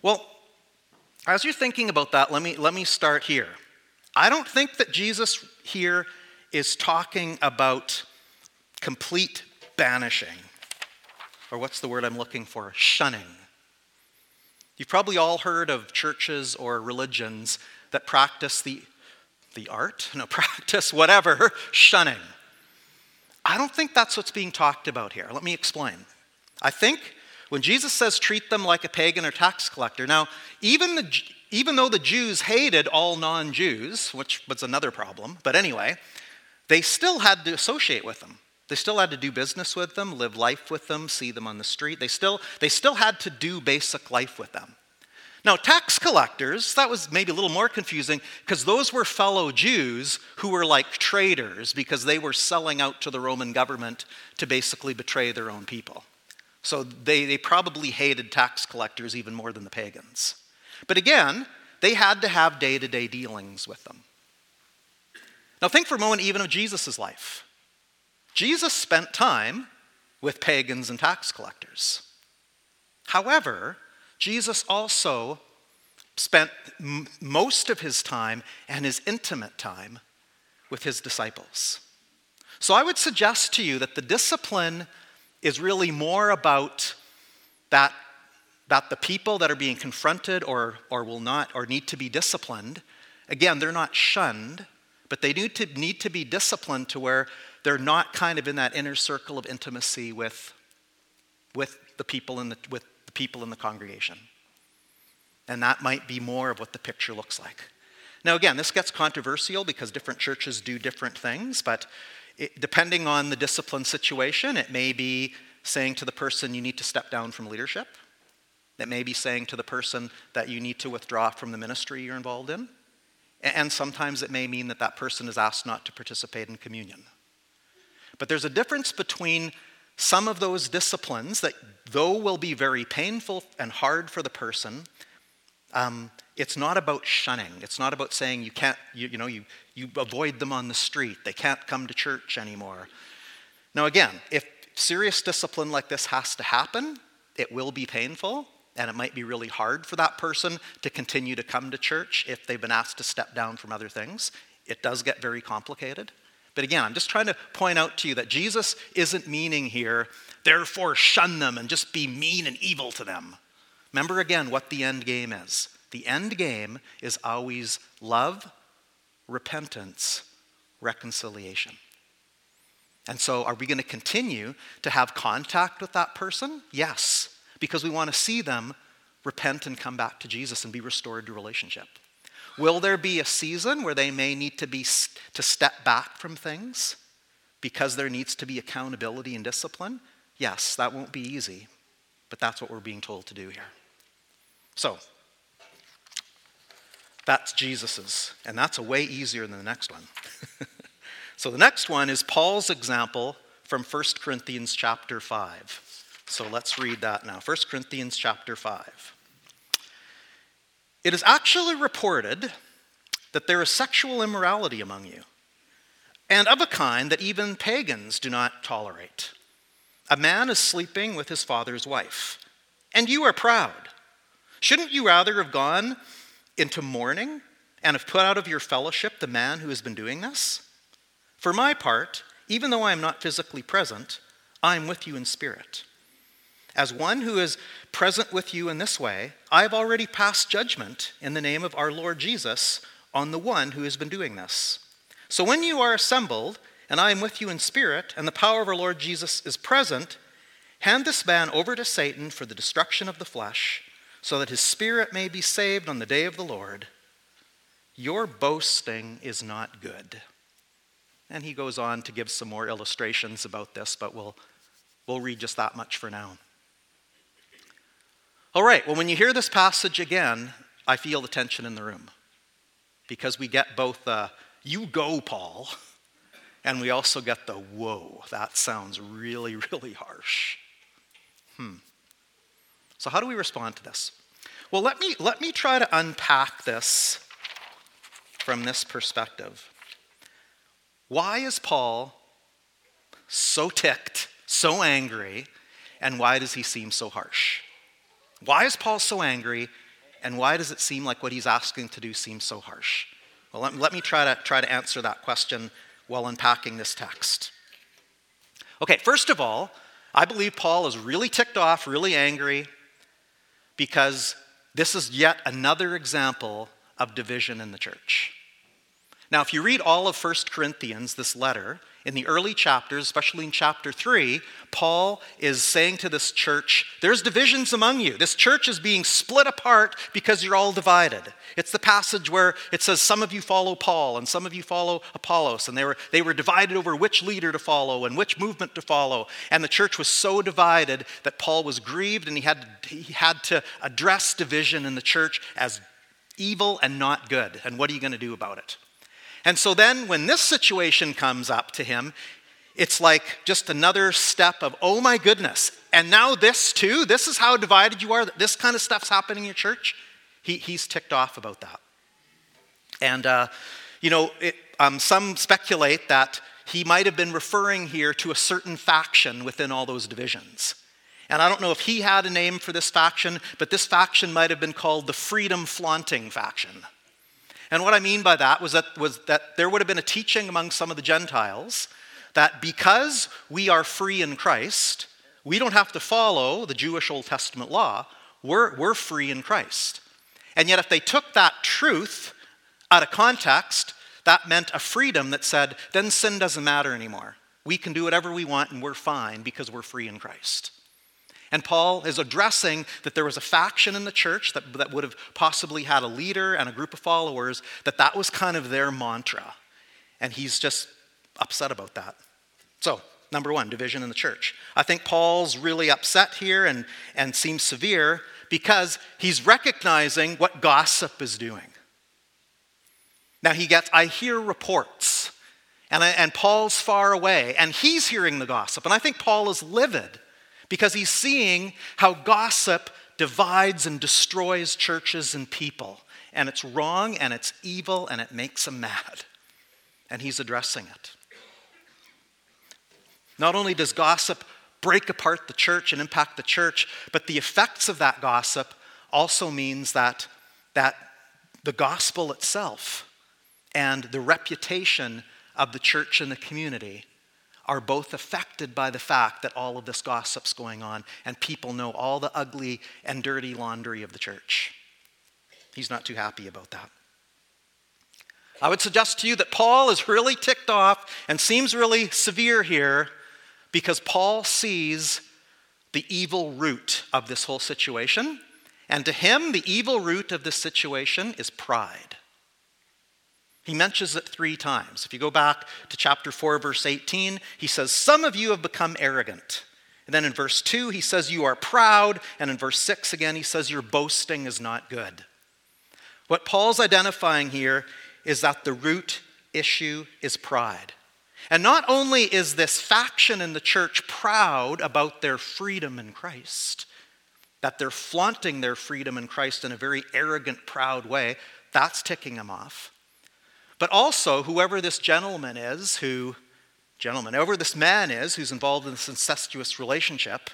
F: Well, as you're thinking about that, let me, let me start here. I don't think that Jesus here is talking about complete banishing, or what's the word I'm looking for? Shunning. You've probably all heard of churches or religions that practice the, the art, no, practice whatever, shunning. I don't think that's what's being talked about here. Let me explain. I think when Jesus says treat them like a pagan or tax collector, now, even, the, even though the Jews hated all non Jews, which was another problem, but anyway, they still had to associate with them. They still had to do business with them, live life with them, see them on the street. They still, they still had to do basic life with them. Now, tax collectors, that was maybe a little more confusing because those were fellow Jews who were like traitors because they were selling out to the Roman government to basically betray their own people. So they, they probably hated tax collectors even more than the pagans. But again, they had to have day to day dealings with them. Now, think for a moment even of Jesus' life. Jesus spent time with pagans and tax collectors. However, Jesus also spent m- most of his time and his intimate time with his disciples. So I would suggest to you that the discipline is really more about that, that the people that are being confronted or, or will not or need to be disciplined, again, they're not shunned, but they need to, need to be disciplined to where they're not kind of in that inner circle of intimacy with, with, the, people in the, with people in the congregation. And that might be more of what the picture looks like. Now, again, this gets controversial because different churches do different things, but it, depending on the discipline situation, it may be saying to the person you need to step down from leadership. It may be saying to the person that you need to withdraw from the ministry you're involved in. And sometimes it may mean that that person is asked not to participate in communion. But there's a difference between some of those disciplines that, though will be very painful and hard for the person, um, it's not about shunning. It's not about saying you can't, you, you know, you, you avoid them on the street. They can't come to church anymore. Now, again, if serious discipline like this has to happen, it will be painful, and it might be really hard for that person to continue to come to church if they've been asked to step down from other things. It does get very complicated. But again, I'm just trying to point out to you that Jesus isn't meaning here, therefore shun them and just be mean and evil to them. Remember again what the end game is. The end game is always love, repentance, reconciliation. And so, are we going to continue to have contact with that person? Yes, because we want to see them repent and come back to Jesus and be restored to relationship. Will there be a season where they may need to be to step back from things because there needs to be accountability and discipline? Yes, that won't be easy, but that's what we're being told to do here. So, that's Jesus's, and that's a way easier than the next one. so the next one is Paul's example from 1 Corinthians chapter 5. So let's read that now. 1 Corinthians chapter 5. It is actually reported that there is sexual immorality among you, and of a kind that even pagans do not tolerate. A man is sleeping with his father's wife, and you are proud. Shouldn't you rather have gone into mourning and have put out of your fellowship the man who has been doing this? For my part, even though I am not physically present, I am with you in spirit. As one who is present with you in this way, I have already passed judgment in the name of our Lord Jesus on the one who has been doing this. So when you are assembled, and I am with you in spirit, and the power of our Lord Jesus is present, hand this man over to Satan for the destruction of the flesh, so that his spirit may be saved on the day of the Lord. Your boasting is not good. And he goes on to give some more illustrations about this, but we'll, we'll read just that much for now. All right, well, when you hear this passage again, I feel the tension in the room because we get both the you go, Paul, and we also get the whoa, that sounds really, really harsh. Hmm. So, how do we respond to this? Well, let me, let me try to unpack this from this perspective. Why is Paul so ticked, so angry, and why does he seem so harsh? Why is Paul so angry, and why does it seem like what he's asking to do seems so harsh? Well, let, let me try to, try to answer that question while unpacking this text. Okay, first of all, I believe Paul is really ticked off, really angry, because this is yet another example of division in the church. Now, if you read all of 1 Corinthians, this letter, in the early chapters, especially in chapter 3, Paul is saying to this church, There's divisions among you. This church is being split apart because you're all divided. It's the passage where it says, Some of you follow Paul and some of you follow Apollos. And they were, they were divided over which leader to follow and which movement to follow. And the church was so divided that Paul was grieved and he had, he had to address division in the church as evil and not good. And what are you going to do about it? And so then, when this situation comes up to him, it's like just another step of, oh my goodness, and now this too? This is how divided you are, this kind of stuff's happening in your church? He, he's ticked off about that. And, uh, you know, it, um, some speculate that he might have been referring here to a certain faction within all those divisions. And I don't know if he had a name for this faction, but this faction might have been called the freedom flaunting faction. And what I mean by that was that, was that there would have been a teaching among some of the Gentiles that because we are free in Christ, we don't have to follow the Jewish Old Testament law. We're, we're free in Christ. And yet, if they took that truth out of context, that meant a freedom that said, then sin doesn't matter anymore. We can do whatever we want and we're fine because we're free in Christ. And Paul is addressing that there was a faction in the church that, that would have possibly had a leader and a group of followers, that that was kind of their mantra. And he's just upset about that. So, number one, division in the church. I think Paul's really upset here and, and seems severe because he's recognizing what gossip is doing. Now, he gets, I hear reports, and, I, and Paul's far away, and he's hearing the gossip. And I think Paul is livid because he's seeing how gossip divides and destroys churches and people. And it's wrong and it's evil and it makes him mad. And he's addressing it. Not only does gossip break apart the church and impact the church, but the effects of that gossip also means that, that the gospel itself and the reputation of the church and the community are both affected by the fact that all of this gossip's going on and people know all the ugly and dirty laundry of the church. He's not too happy about that. I would suggest to you that Paul is really ticked off and seems really severe here because Paul sees the evil root of this whole situation. And to him, the evil root of this situation is pride. He mentions it three times. If you go back to chapter 4, verse 18, he says, Some of you have become arrogant. And then in verse 2, he says, You are proud. And in verse 6 again, he says, Your boasting is not good. What Paul's identifying here is that the root issue is pride. And not only is this faction in the church proud about their freedom in Christ, that they're flaunting their freedom in Christ in a very arrogant, proud way, that's ticking them off. But also, whoever this gentleman is, who, gentleman, whoever this man is who's involved in this incestuous relationship,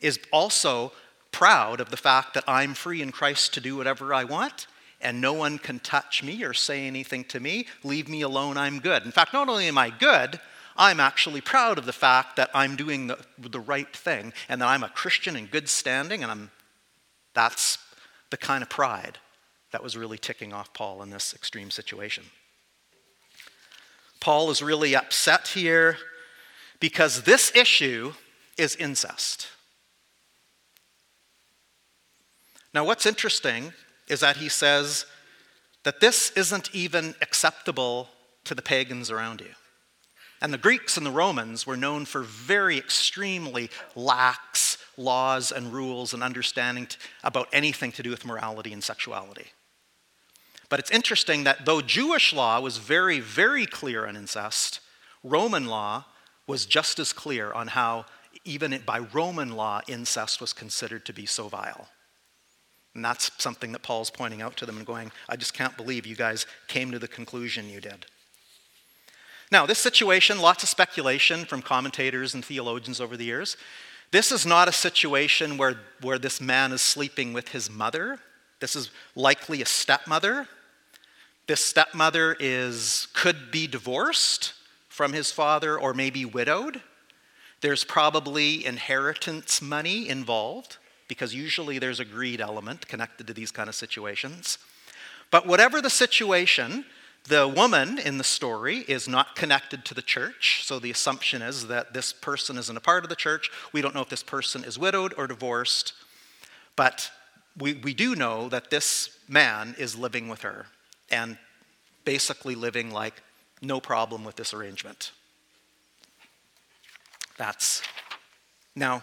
F: is also proud of the fact that I'm free in Christ to do whatever I want, and no one can touch me or say anything to me. Leave me alone, I'm good. In fact, not only am I good, I'm actually proud of the fact that I'm doing the, the right thing and that I'm a Christian in good standing, and I'm, that's the kind of pride that was really ticking off Paul in this extreme situation. Paul is really upset here because this issue is incest. Now, what's interesting is that he says that this isn't even acceptable to the pagans around you. And the Greeks and the Romans were known for very extremely lax, laws and rules and understanding t- about anything to do with morality and sexuality. But it's interesting that though Jewish law was very, very clear on incest, Roman law was just as clear on how, even by Roman law, incest was considered to be so vile. And that's something that Paul's pointing out to them and going, I just can't believe you guys came to the conclusion you did. Now, this situation, lots of speculation from commentators and theologians over the years. This is not a situation where, where this man is sleeping with his mother. This is likely a stepmother. This stepmother is, could be divorced from his father or maybe widowed. There's probably inheritance money involved because usually there's a greed element connected to these kind of situations. But whatever the situation, the woman in the story is not connected to the church. So the assumption is that this person isn't a part of the church. We don't know if this person is widowed or divorced. But we, we do know that this man is living with her and basically living like no problem with this arrangement. That's now.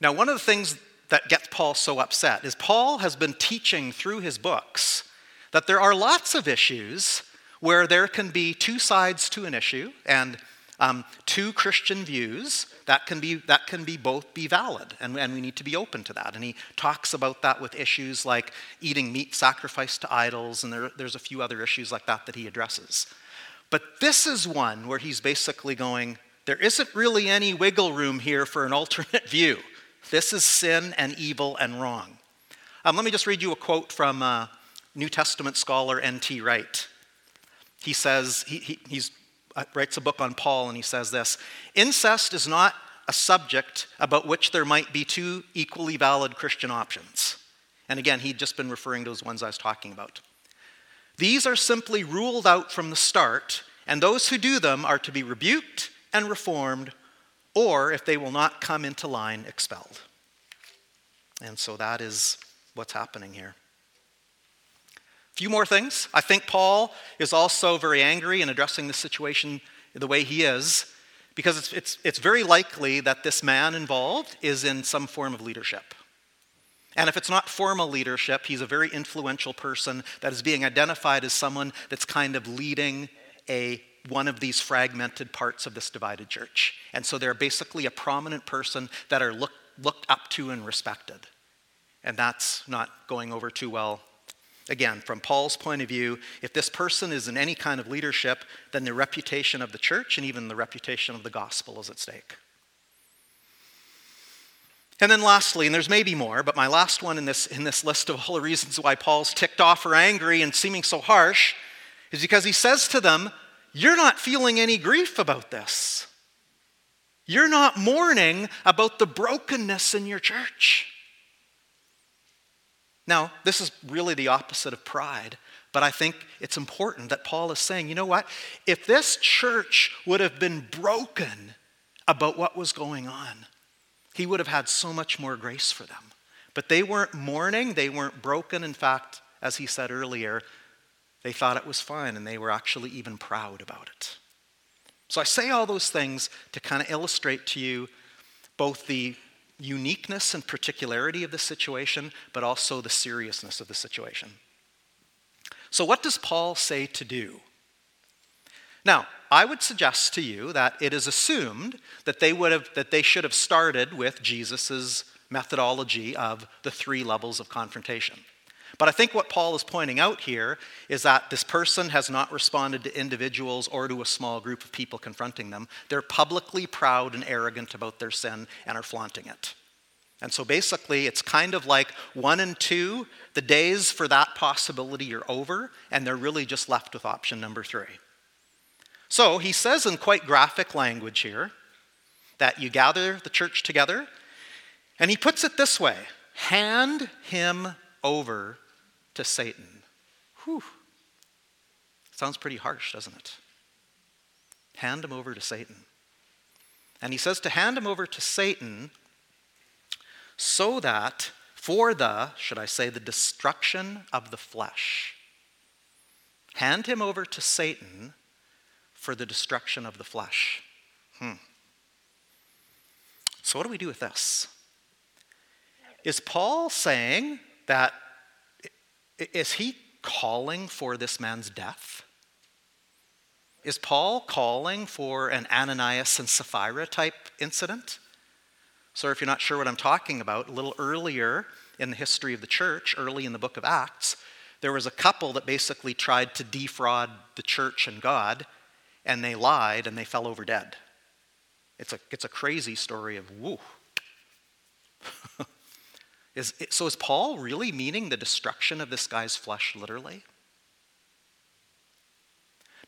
F: Now, one of the things that gets Paul so upset is Paul has been teaching through his books that there are lots of issues where there can be two sides to an issue and um, two Christian views that can be that can be both be valid, and, and we need to be open to that. And he talks about that with issues like eating meat sacrificed to idols, and there, there's a few other issues like that that he addresses. But this is one where he's basically going, there isn't really any wiggle room here for an alternate view. This is sin and evil and wrong. Um, let me just read you a quote from uh, New Testament scholar N.T. Wright. He says, he, he he's, Uh, writes a book on Paul, and he says this Incest is not a subject about which there might be two equally valid Christian options. And again, he'd just been referring to those ones I was talking about. These are simply ruled out from the start, and those who do them are to be rebuked and reformed or if they will not come into line, expelled. And so that is what's happening here. Few more things. I think Paul is also very angry in addressing the situation the way he is, because it's, it's, it's very likely that this man involved is in some form of leadership. And if it's not formal leadership, he's a very influential person that is being identified as someone that's kind of leading a one of these fragmented parts of this divided church. And so they're basically a prominent person that are look, looked up to and respected. And that's not going over too well. Again, from Paul's point of view, if this person is in any kind of leadership, then the reputation of the church and even the reputation of the gospel is at stake. And then lastly, and there's maybe more, but my last one in this, in this list of all the reasons why Paul's ticked off or angry and seeming so harsh is because he says to them, you're not feeling any grief about this. You're not mourning about the brokenness in your church. Now, this is really the opposite of pride, but I think it's important that Paul is saying, you know what? If this church would have been broken about what was going on, he would have had so much more grace for them. But they weren't mourning, they weren't broken. In fact, as he said earlier, they thought it was fine and they were actually even proud about it. So I say all those things to kind of illustrate to you both the uniqueness and particularity of the situation, but also the seriousness of the situation. So, what does Paul say to do? Now, I would suggest to you that it is assumed that they, would have, that they should have started with Jesus' methodology of the three levels of confrontation. But I think what Paul is pointing out here is that this person has not responded to individuals or to a small group of people confronting them. They're publicly proud and arrogant about their sin and are flaunting it. And so basically, it's kind of like one and two, the days for that possibility are over, and they're really just left with option number three. So he says in quite graphic language here that you gather the church together, and he puts it this way hand him over to Satan. Whew. Sounds pretty harsh, doesn't it? Hand him over to Satan. And he says to hand him over to Satan so that for the, should I say, the destruction of the flesh. Hand him over to Satan for the destruction of the flesh. Hmm. So, what do we do with this? Is Paul saying that, is he calling for this man's death? Is Paul calling for an Ananias and Sapphira type incident? So, if you're not sure what I'm talking about, a little earlier in the history of the church, early in the book of Acts, there was a couple that basically tried to defraud the church and God, and they lied and they fell over dead. It's a, it's a crazy story of woo. is, so, is Paul really meaning the destruction of this guy's flesh literally?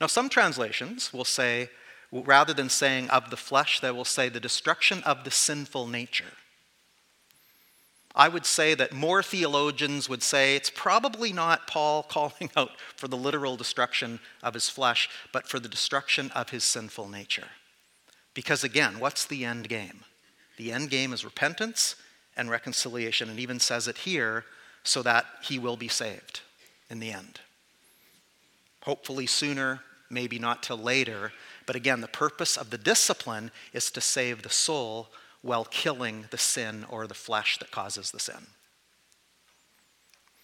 F: Now, some translations will say, rather than saying of the flesh, they will say the destruction of the sinful nature. I would say that more theologians would say it's probably not Paul calling out for the literal destruction of his flesh, but for the destruction of his sinful nature. Because again, what's the end game? The end game is repentance and reconciliation, and even says it here so that he will be saved in the end. Hopefully sooner, maybe not till later, but again, the purpose of the discipline is to save the soul while killing the sin or the flesh that causes the sin.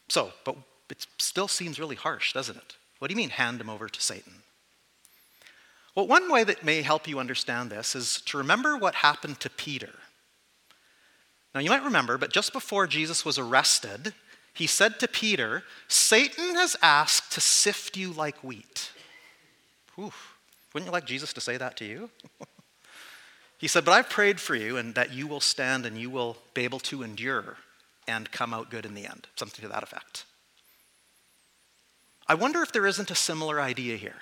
F: So, but it still seems really harsh, doesn't it? What do you mean, hand him over to Satan? Well, one way that may help you understand this is to remember what happened to Peter. Now, you might remember, but just before Jesus was arrested, he said to Peter, Satan has asked to sift you like wheat. Oof. Wouldn't you like Jesus to say that to you? He said, But I've prayed for you and that you will stand and you will be able to endure and come out good in the end. Something to that effect. I wonder if there isn't a similar idea here.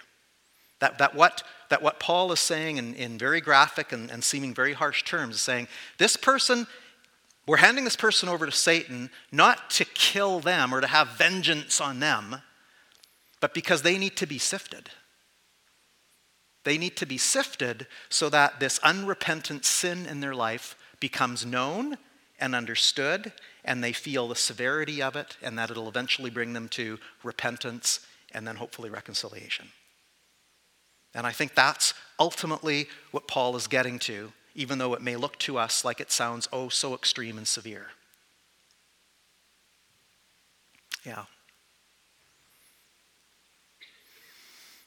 F: That, that, what, that what Paul is saying in, in very graphic and, and seeming very harsh terms is saying, this person, we're handing this person over to Satan not to kill them or to have vengeance on them, but because they need to be sifted. They need to be sifted so that this unrepentant sin in their life becomes known and understood, and they feel the severity of it, and that it'll eventually bring them to repentance and then hopefully reconciliation. And I think that's ultimately what Paul is getting to, even though it may look to us like it sounds oh so extreme and severe. Yeah.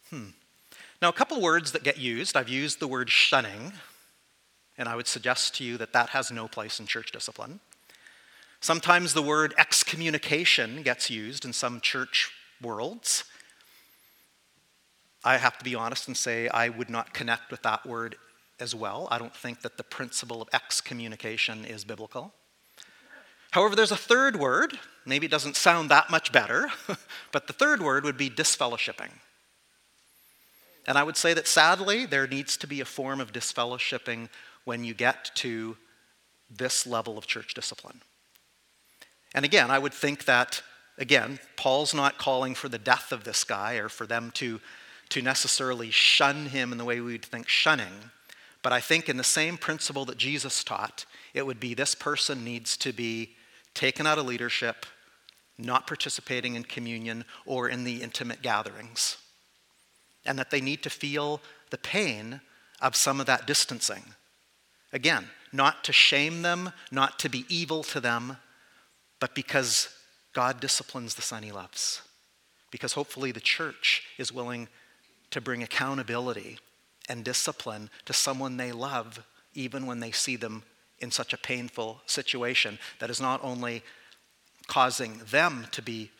F: Hmm. Now, a couple words that get used. I've used the word shunning, and I would suggest to you that that has no place in church discipline. Sometimes the word excommunication gets used in some church worlds. I have to be honest and say I would not connect with that word as well. I don't think that the principle of excommunication is biblical. However, there's a third word. Maybe it doesn't sound that much better, but the third word would be disfellowshipping. And I would say that sadly, there needs to be a form of disfellowshipping when you get to this level of church discipline. And again, I would think that, again, Paul's not calling for the death of this guy or for them to, to necessarily shun him in the way we'd think shunning. But I think in the same principle that Jesus taught, it would be this person needs to be taken out of leadership, not participating in communion or in the intimate gatherings and that they need to feel the pain of some of that distancing. Again, not to shame them, not to be evil to them, but because God disciplines the son he loves. Because hopefully the church is willing to bring accountability and discipline to someone they love, even when they see them in such a painful situation that is not only causing them to be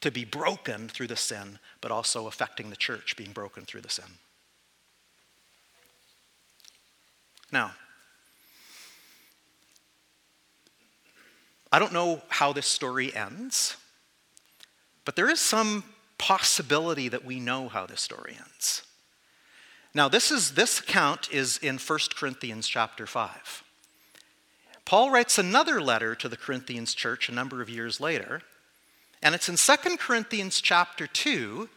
F: to be broken through the sin, but also affecting the church being broken through the sin. Now, I don't know how this story ends, but there is some possibility that we know how this story ends. Now, this, is, this account is in 1 Corinthians chapter 5. Paul writes another letter to the Corinthians church a number of years later and it's in 2 Corinthians chapter 2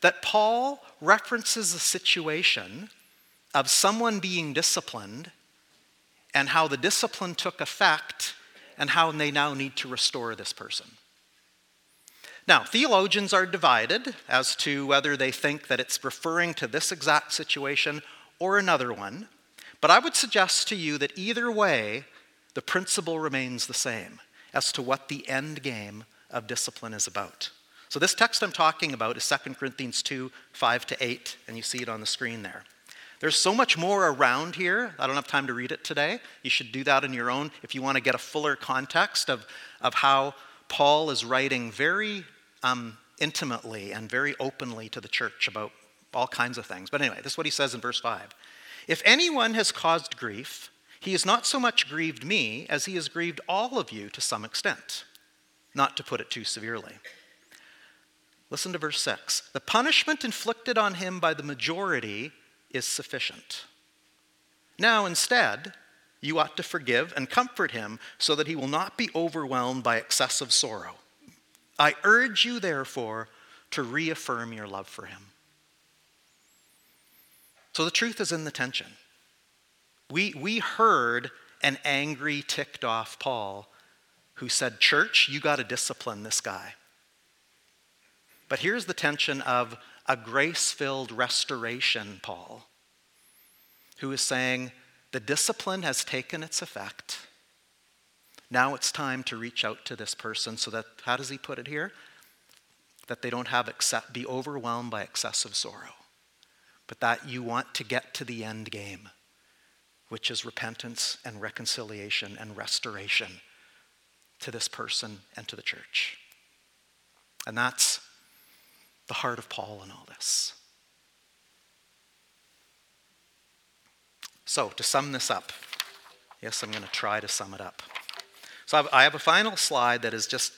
F: that Paul references a situation of someone being disciplined and how the discipline took effect and how they now need to restore this person. Now, theologians are divided as to whether they think that it's referring to this exact situation or another one, But I would suggest to you that either way, the principle remains the same as to what the end game of discipline is about. So, this text I'm talking about is 2 Corinthians 2 5 to 8, and you see it on the screen there. There's so much more around here. I don't have time to read it today. You should do that on your own if you want to get a fuller context of, of how Paul is writing very um, intimately and very openly to the church about all kinds of things. But anyway, this is what he says in verse 5. If anyone has caused grief, he has not so much grieved me as he has grieved all of you to some extent, not to put it too severely. Listen to verse 6. The punishment inflicted on him by the majority is sufficient. Now, instead, you ought to forgive and comfort him so that he will not be overwhelmed by excessive sorrow. I urge you, therefore, to reaffirm your love for him. So the truth is in the tension. We, we heard an angry, ticked off Paul who said, Church, you got to discipline this guy. But here's the tension of a grace filled restoration Paul, who is saying, The discipline has taken its effect. Now it's time to reach out to this person so that, how does he put it here? That they don't have accept, be overwhelmed by excessive sorrow but that you want to get to the end game, which is repentance and reconciliation and restoration to this person and to the church. And that's the heart of Paul in all this. So, to sum this up, yes, I'm going to try to sum it up. So, I have a final slide that is just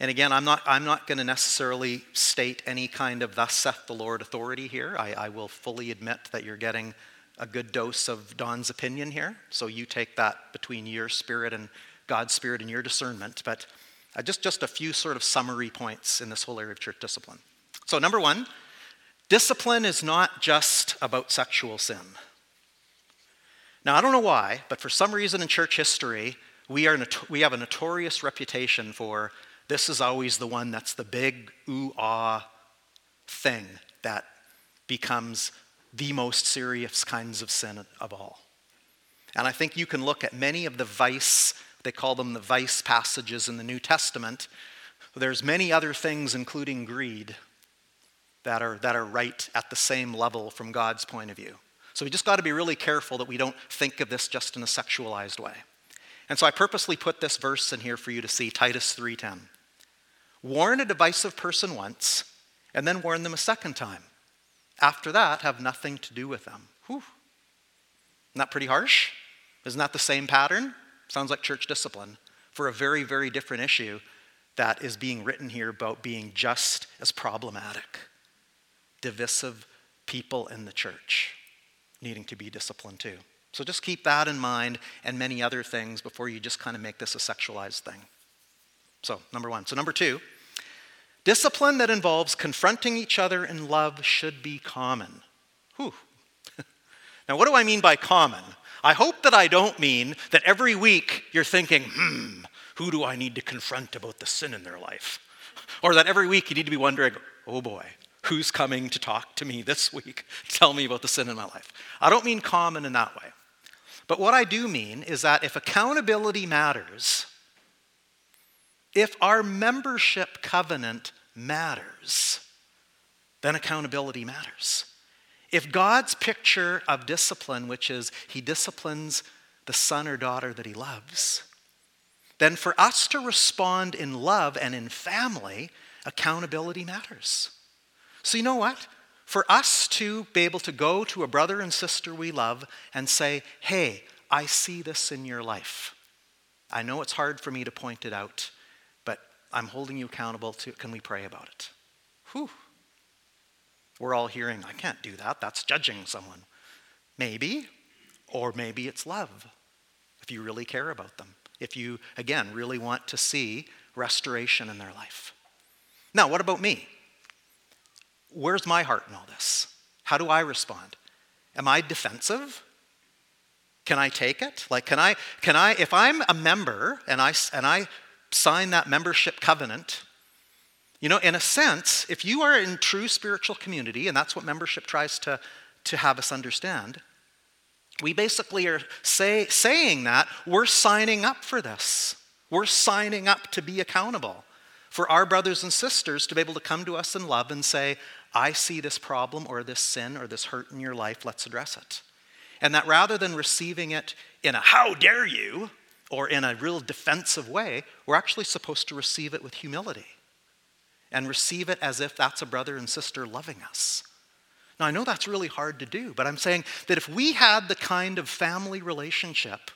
F: and again, I'm not, I'm not going to necessarily state any kind of thus saith the Lord authority here. I, I will fully admit that you're getting a good dose of Don's opinion here. So you take that between your spirit and God's spirit and your discernment. But uh, just, just a few sort of summary points in this whole area of church discipline. So, number one, discipline is not just about sexual sin. Now, I don't know why, but for some reason in church history, we, are, we have a notorious reputation for this is always the one that's the big ooh ah thing that becomes the most serious kinds of sin of all. And I think you can look at many of the vice, they call them the vice passages in the New Testament. There's many other things, including greed, that are, that are right at the same level from God's point of view. So we just got to be really careful that we don't think of this just in a sexualized way. And so I purposely put this verse in here for you to see Titus 3:10. Warn a divisive person once, and then warn them a second time. After that, have nothing to do with them. Whew. Isn't that pretty harsh? Isn't that the same pattern? Sounds like church discipline for a very, very different issue that is being written here about being just as problematic. Divisive people in the church needing to be disciplined too. So just keep that in mind and many other things before you just kind of make this a sexualized thing. So, number one. So, number two, Discipline that involves confronting each other in love should be common. Whew. now, what do I mean by common? I hope that I don't mean that every week you're thinking, hmm, who do I need to confront about the sin in their life? Or that every week you need to be wondering, oh boy, who's coming to talk to me this week? Tell me about the sin in my life. I don't mean common in that way. But what I do mean is that if accountability matters, if our membership covenant matters, then accountability matters. If God's picture of discipline, which is he disciplines the son or daughter that he loves, then for us to respond in love and in family, accountability matters. So, you know what? For us to be able to go to a brother and sister we love and say, hey, I see this in your life. I know it's hard for me to point it out, but I'm holding you accountable to, can we pray about it? Whew. We're all hearing, I can't do that. That's judging someone. Maybe, or maybe it's love, if you really care about them. If you, again, really want to see restoration in their life. Now, what about me? Where's my heart in all this? How do I respond? Am I defensive? Can I take it? Like, can I, can I, if I'm a member and I, and I sign that membership covenant, you know, in a sense, if you are in true spiritual community, and that's what membership tries to, to have us understand, We basically are say, saying that we're signing up for this. We're signing up to be accountable for our brothers and sisters to be able to come to us in love and say, I see this problem or this sin or this hurt in your life, let's address it. And that rather than receiving it in a how dare you or in a real defensive way, we're actually supposed to receive it with humility and receive it as if that's a brother and sister loving us. Now, I know that's really hard to do, but I'm saying that if we had the kind of family relationship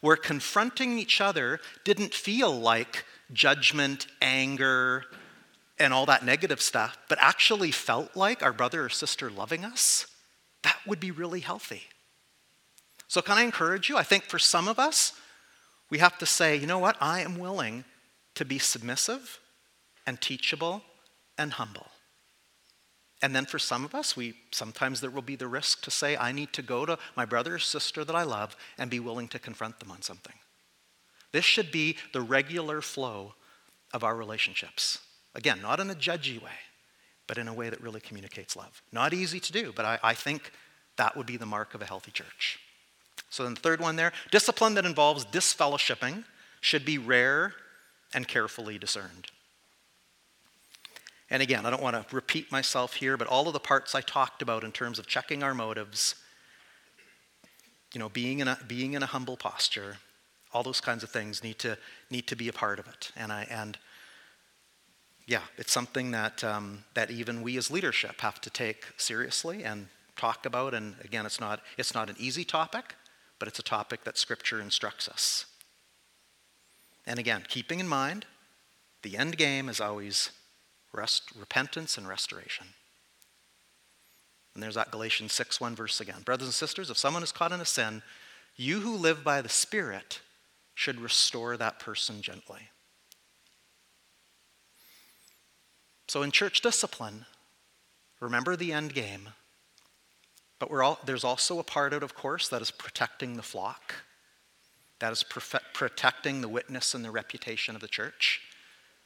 F: where confronting each other didn't feel like judgment, anger, and all that negative stuff, but actually felt like our brother or sister loving us, that would be really healthy. So, can I encourage you? I think for some of us, we have to say, you know what? I am willing to be submissive and teachable and humble. And then for some of us, we sometimes there will be the risk to say, I need to go to my brother or sister that I love and be willing to confront them on something. This should be the regular flow of our relationships. Again, not in a judgy way, but in a way that really communicates love. Not easy to do, but I, I think that would be the mark of a healthy church. So then the third one there, discipline that involves disfellowshipping should be rare and carefully discerned. And again, I don't want to repeat myself here, but all of the parts I talked about in terms of checking our motives, you know, being in a, being in a humble posture, all those kinds of things need to, need to be a part of it. And, I, and yeah, it's something that, um, that even we as leadership have to take seriously and talk about. And again, it's not, it's not an easy topic, but it's a topic that Scripture instructs us. And again, keeping in mind, the end game is always rest, repentance and restoration. And there's that Galatians 6 1 verse again. Brothers and sisters, if someone is caught in a sin, you who live by the Spirit should restore that person gently. So in church discipline, remember the end game. But all, there's also a part of of course, that is protecting the flock, that is protecting the witness and the reputation of the church.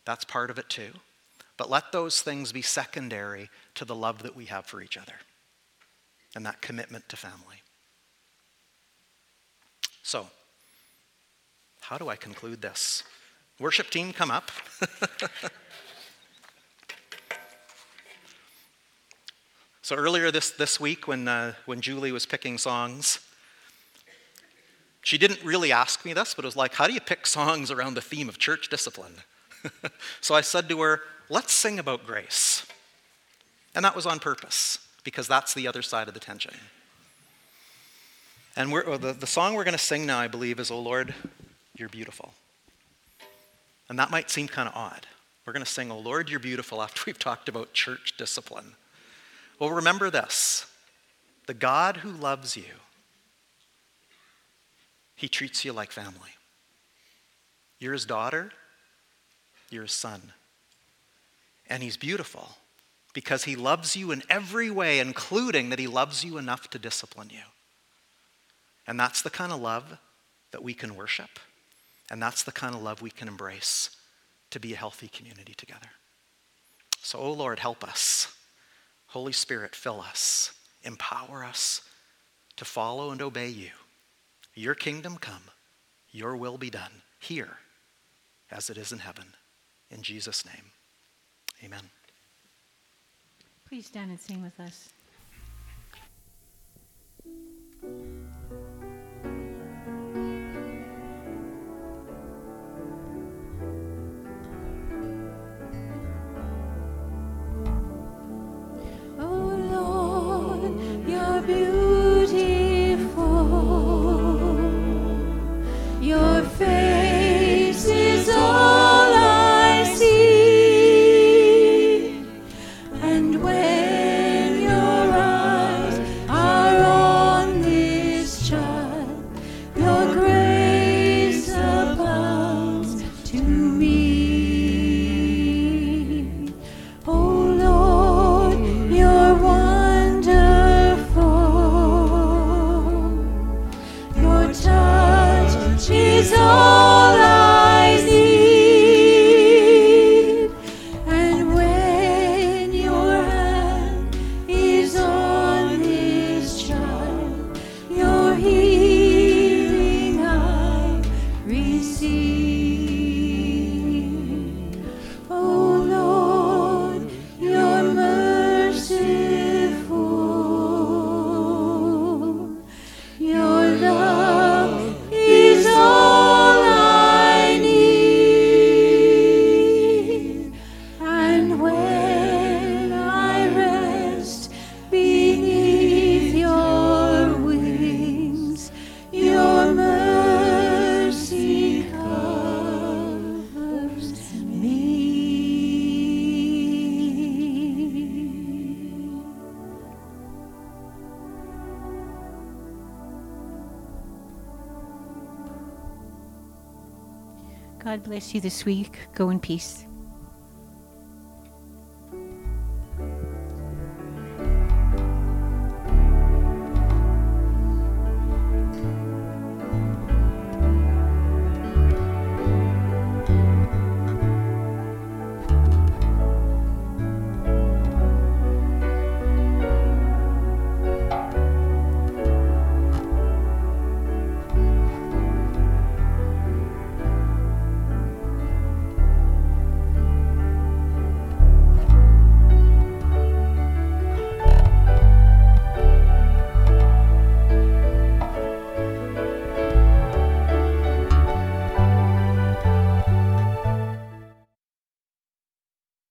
F: That's part of it too. But let those things be secondary to the love that we have for each other and that commitment to family. So, how do I conclude this? Worship team, come up. so, earlier this, this week, when, uh, when Julie was picking songs, she didn't really ask me this, but it was like, how do you pick songs around the theme of church discipline? so I said to her, let's sing about grace. And that was on purpose, because that's the other side of the tension. And the, the song we're going to sing now, I believe, is Oh Lord, You're Beautiful. And that might seem kind of odd. We're going to sing, Oh Lord, You're Beautiful after we've talked about church discipline. Well, remember this the God who loves you, He treats you like family. You're His daughter, you're His son. And he's beautiful because he loves you in every way, including that he loves you enough to discipline you. And that's the kind of love that we can worship. And that's the kind of love we can embrace to be a healthy community together. So, oh Lord, help us. Holy Spirit, fill us, empower us to follow and obey you. Your kingdom come, your will be done here as it is in heaven. In Jesus' name. Amen.
D: Please stand and sing with us. Bless you this week. Go in peace.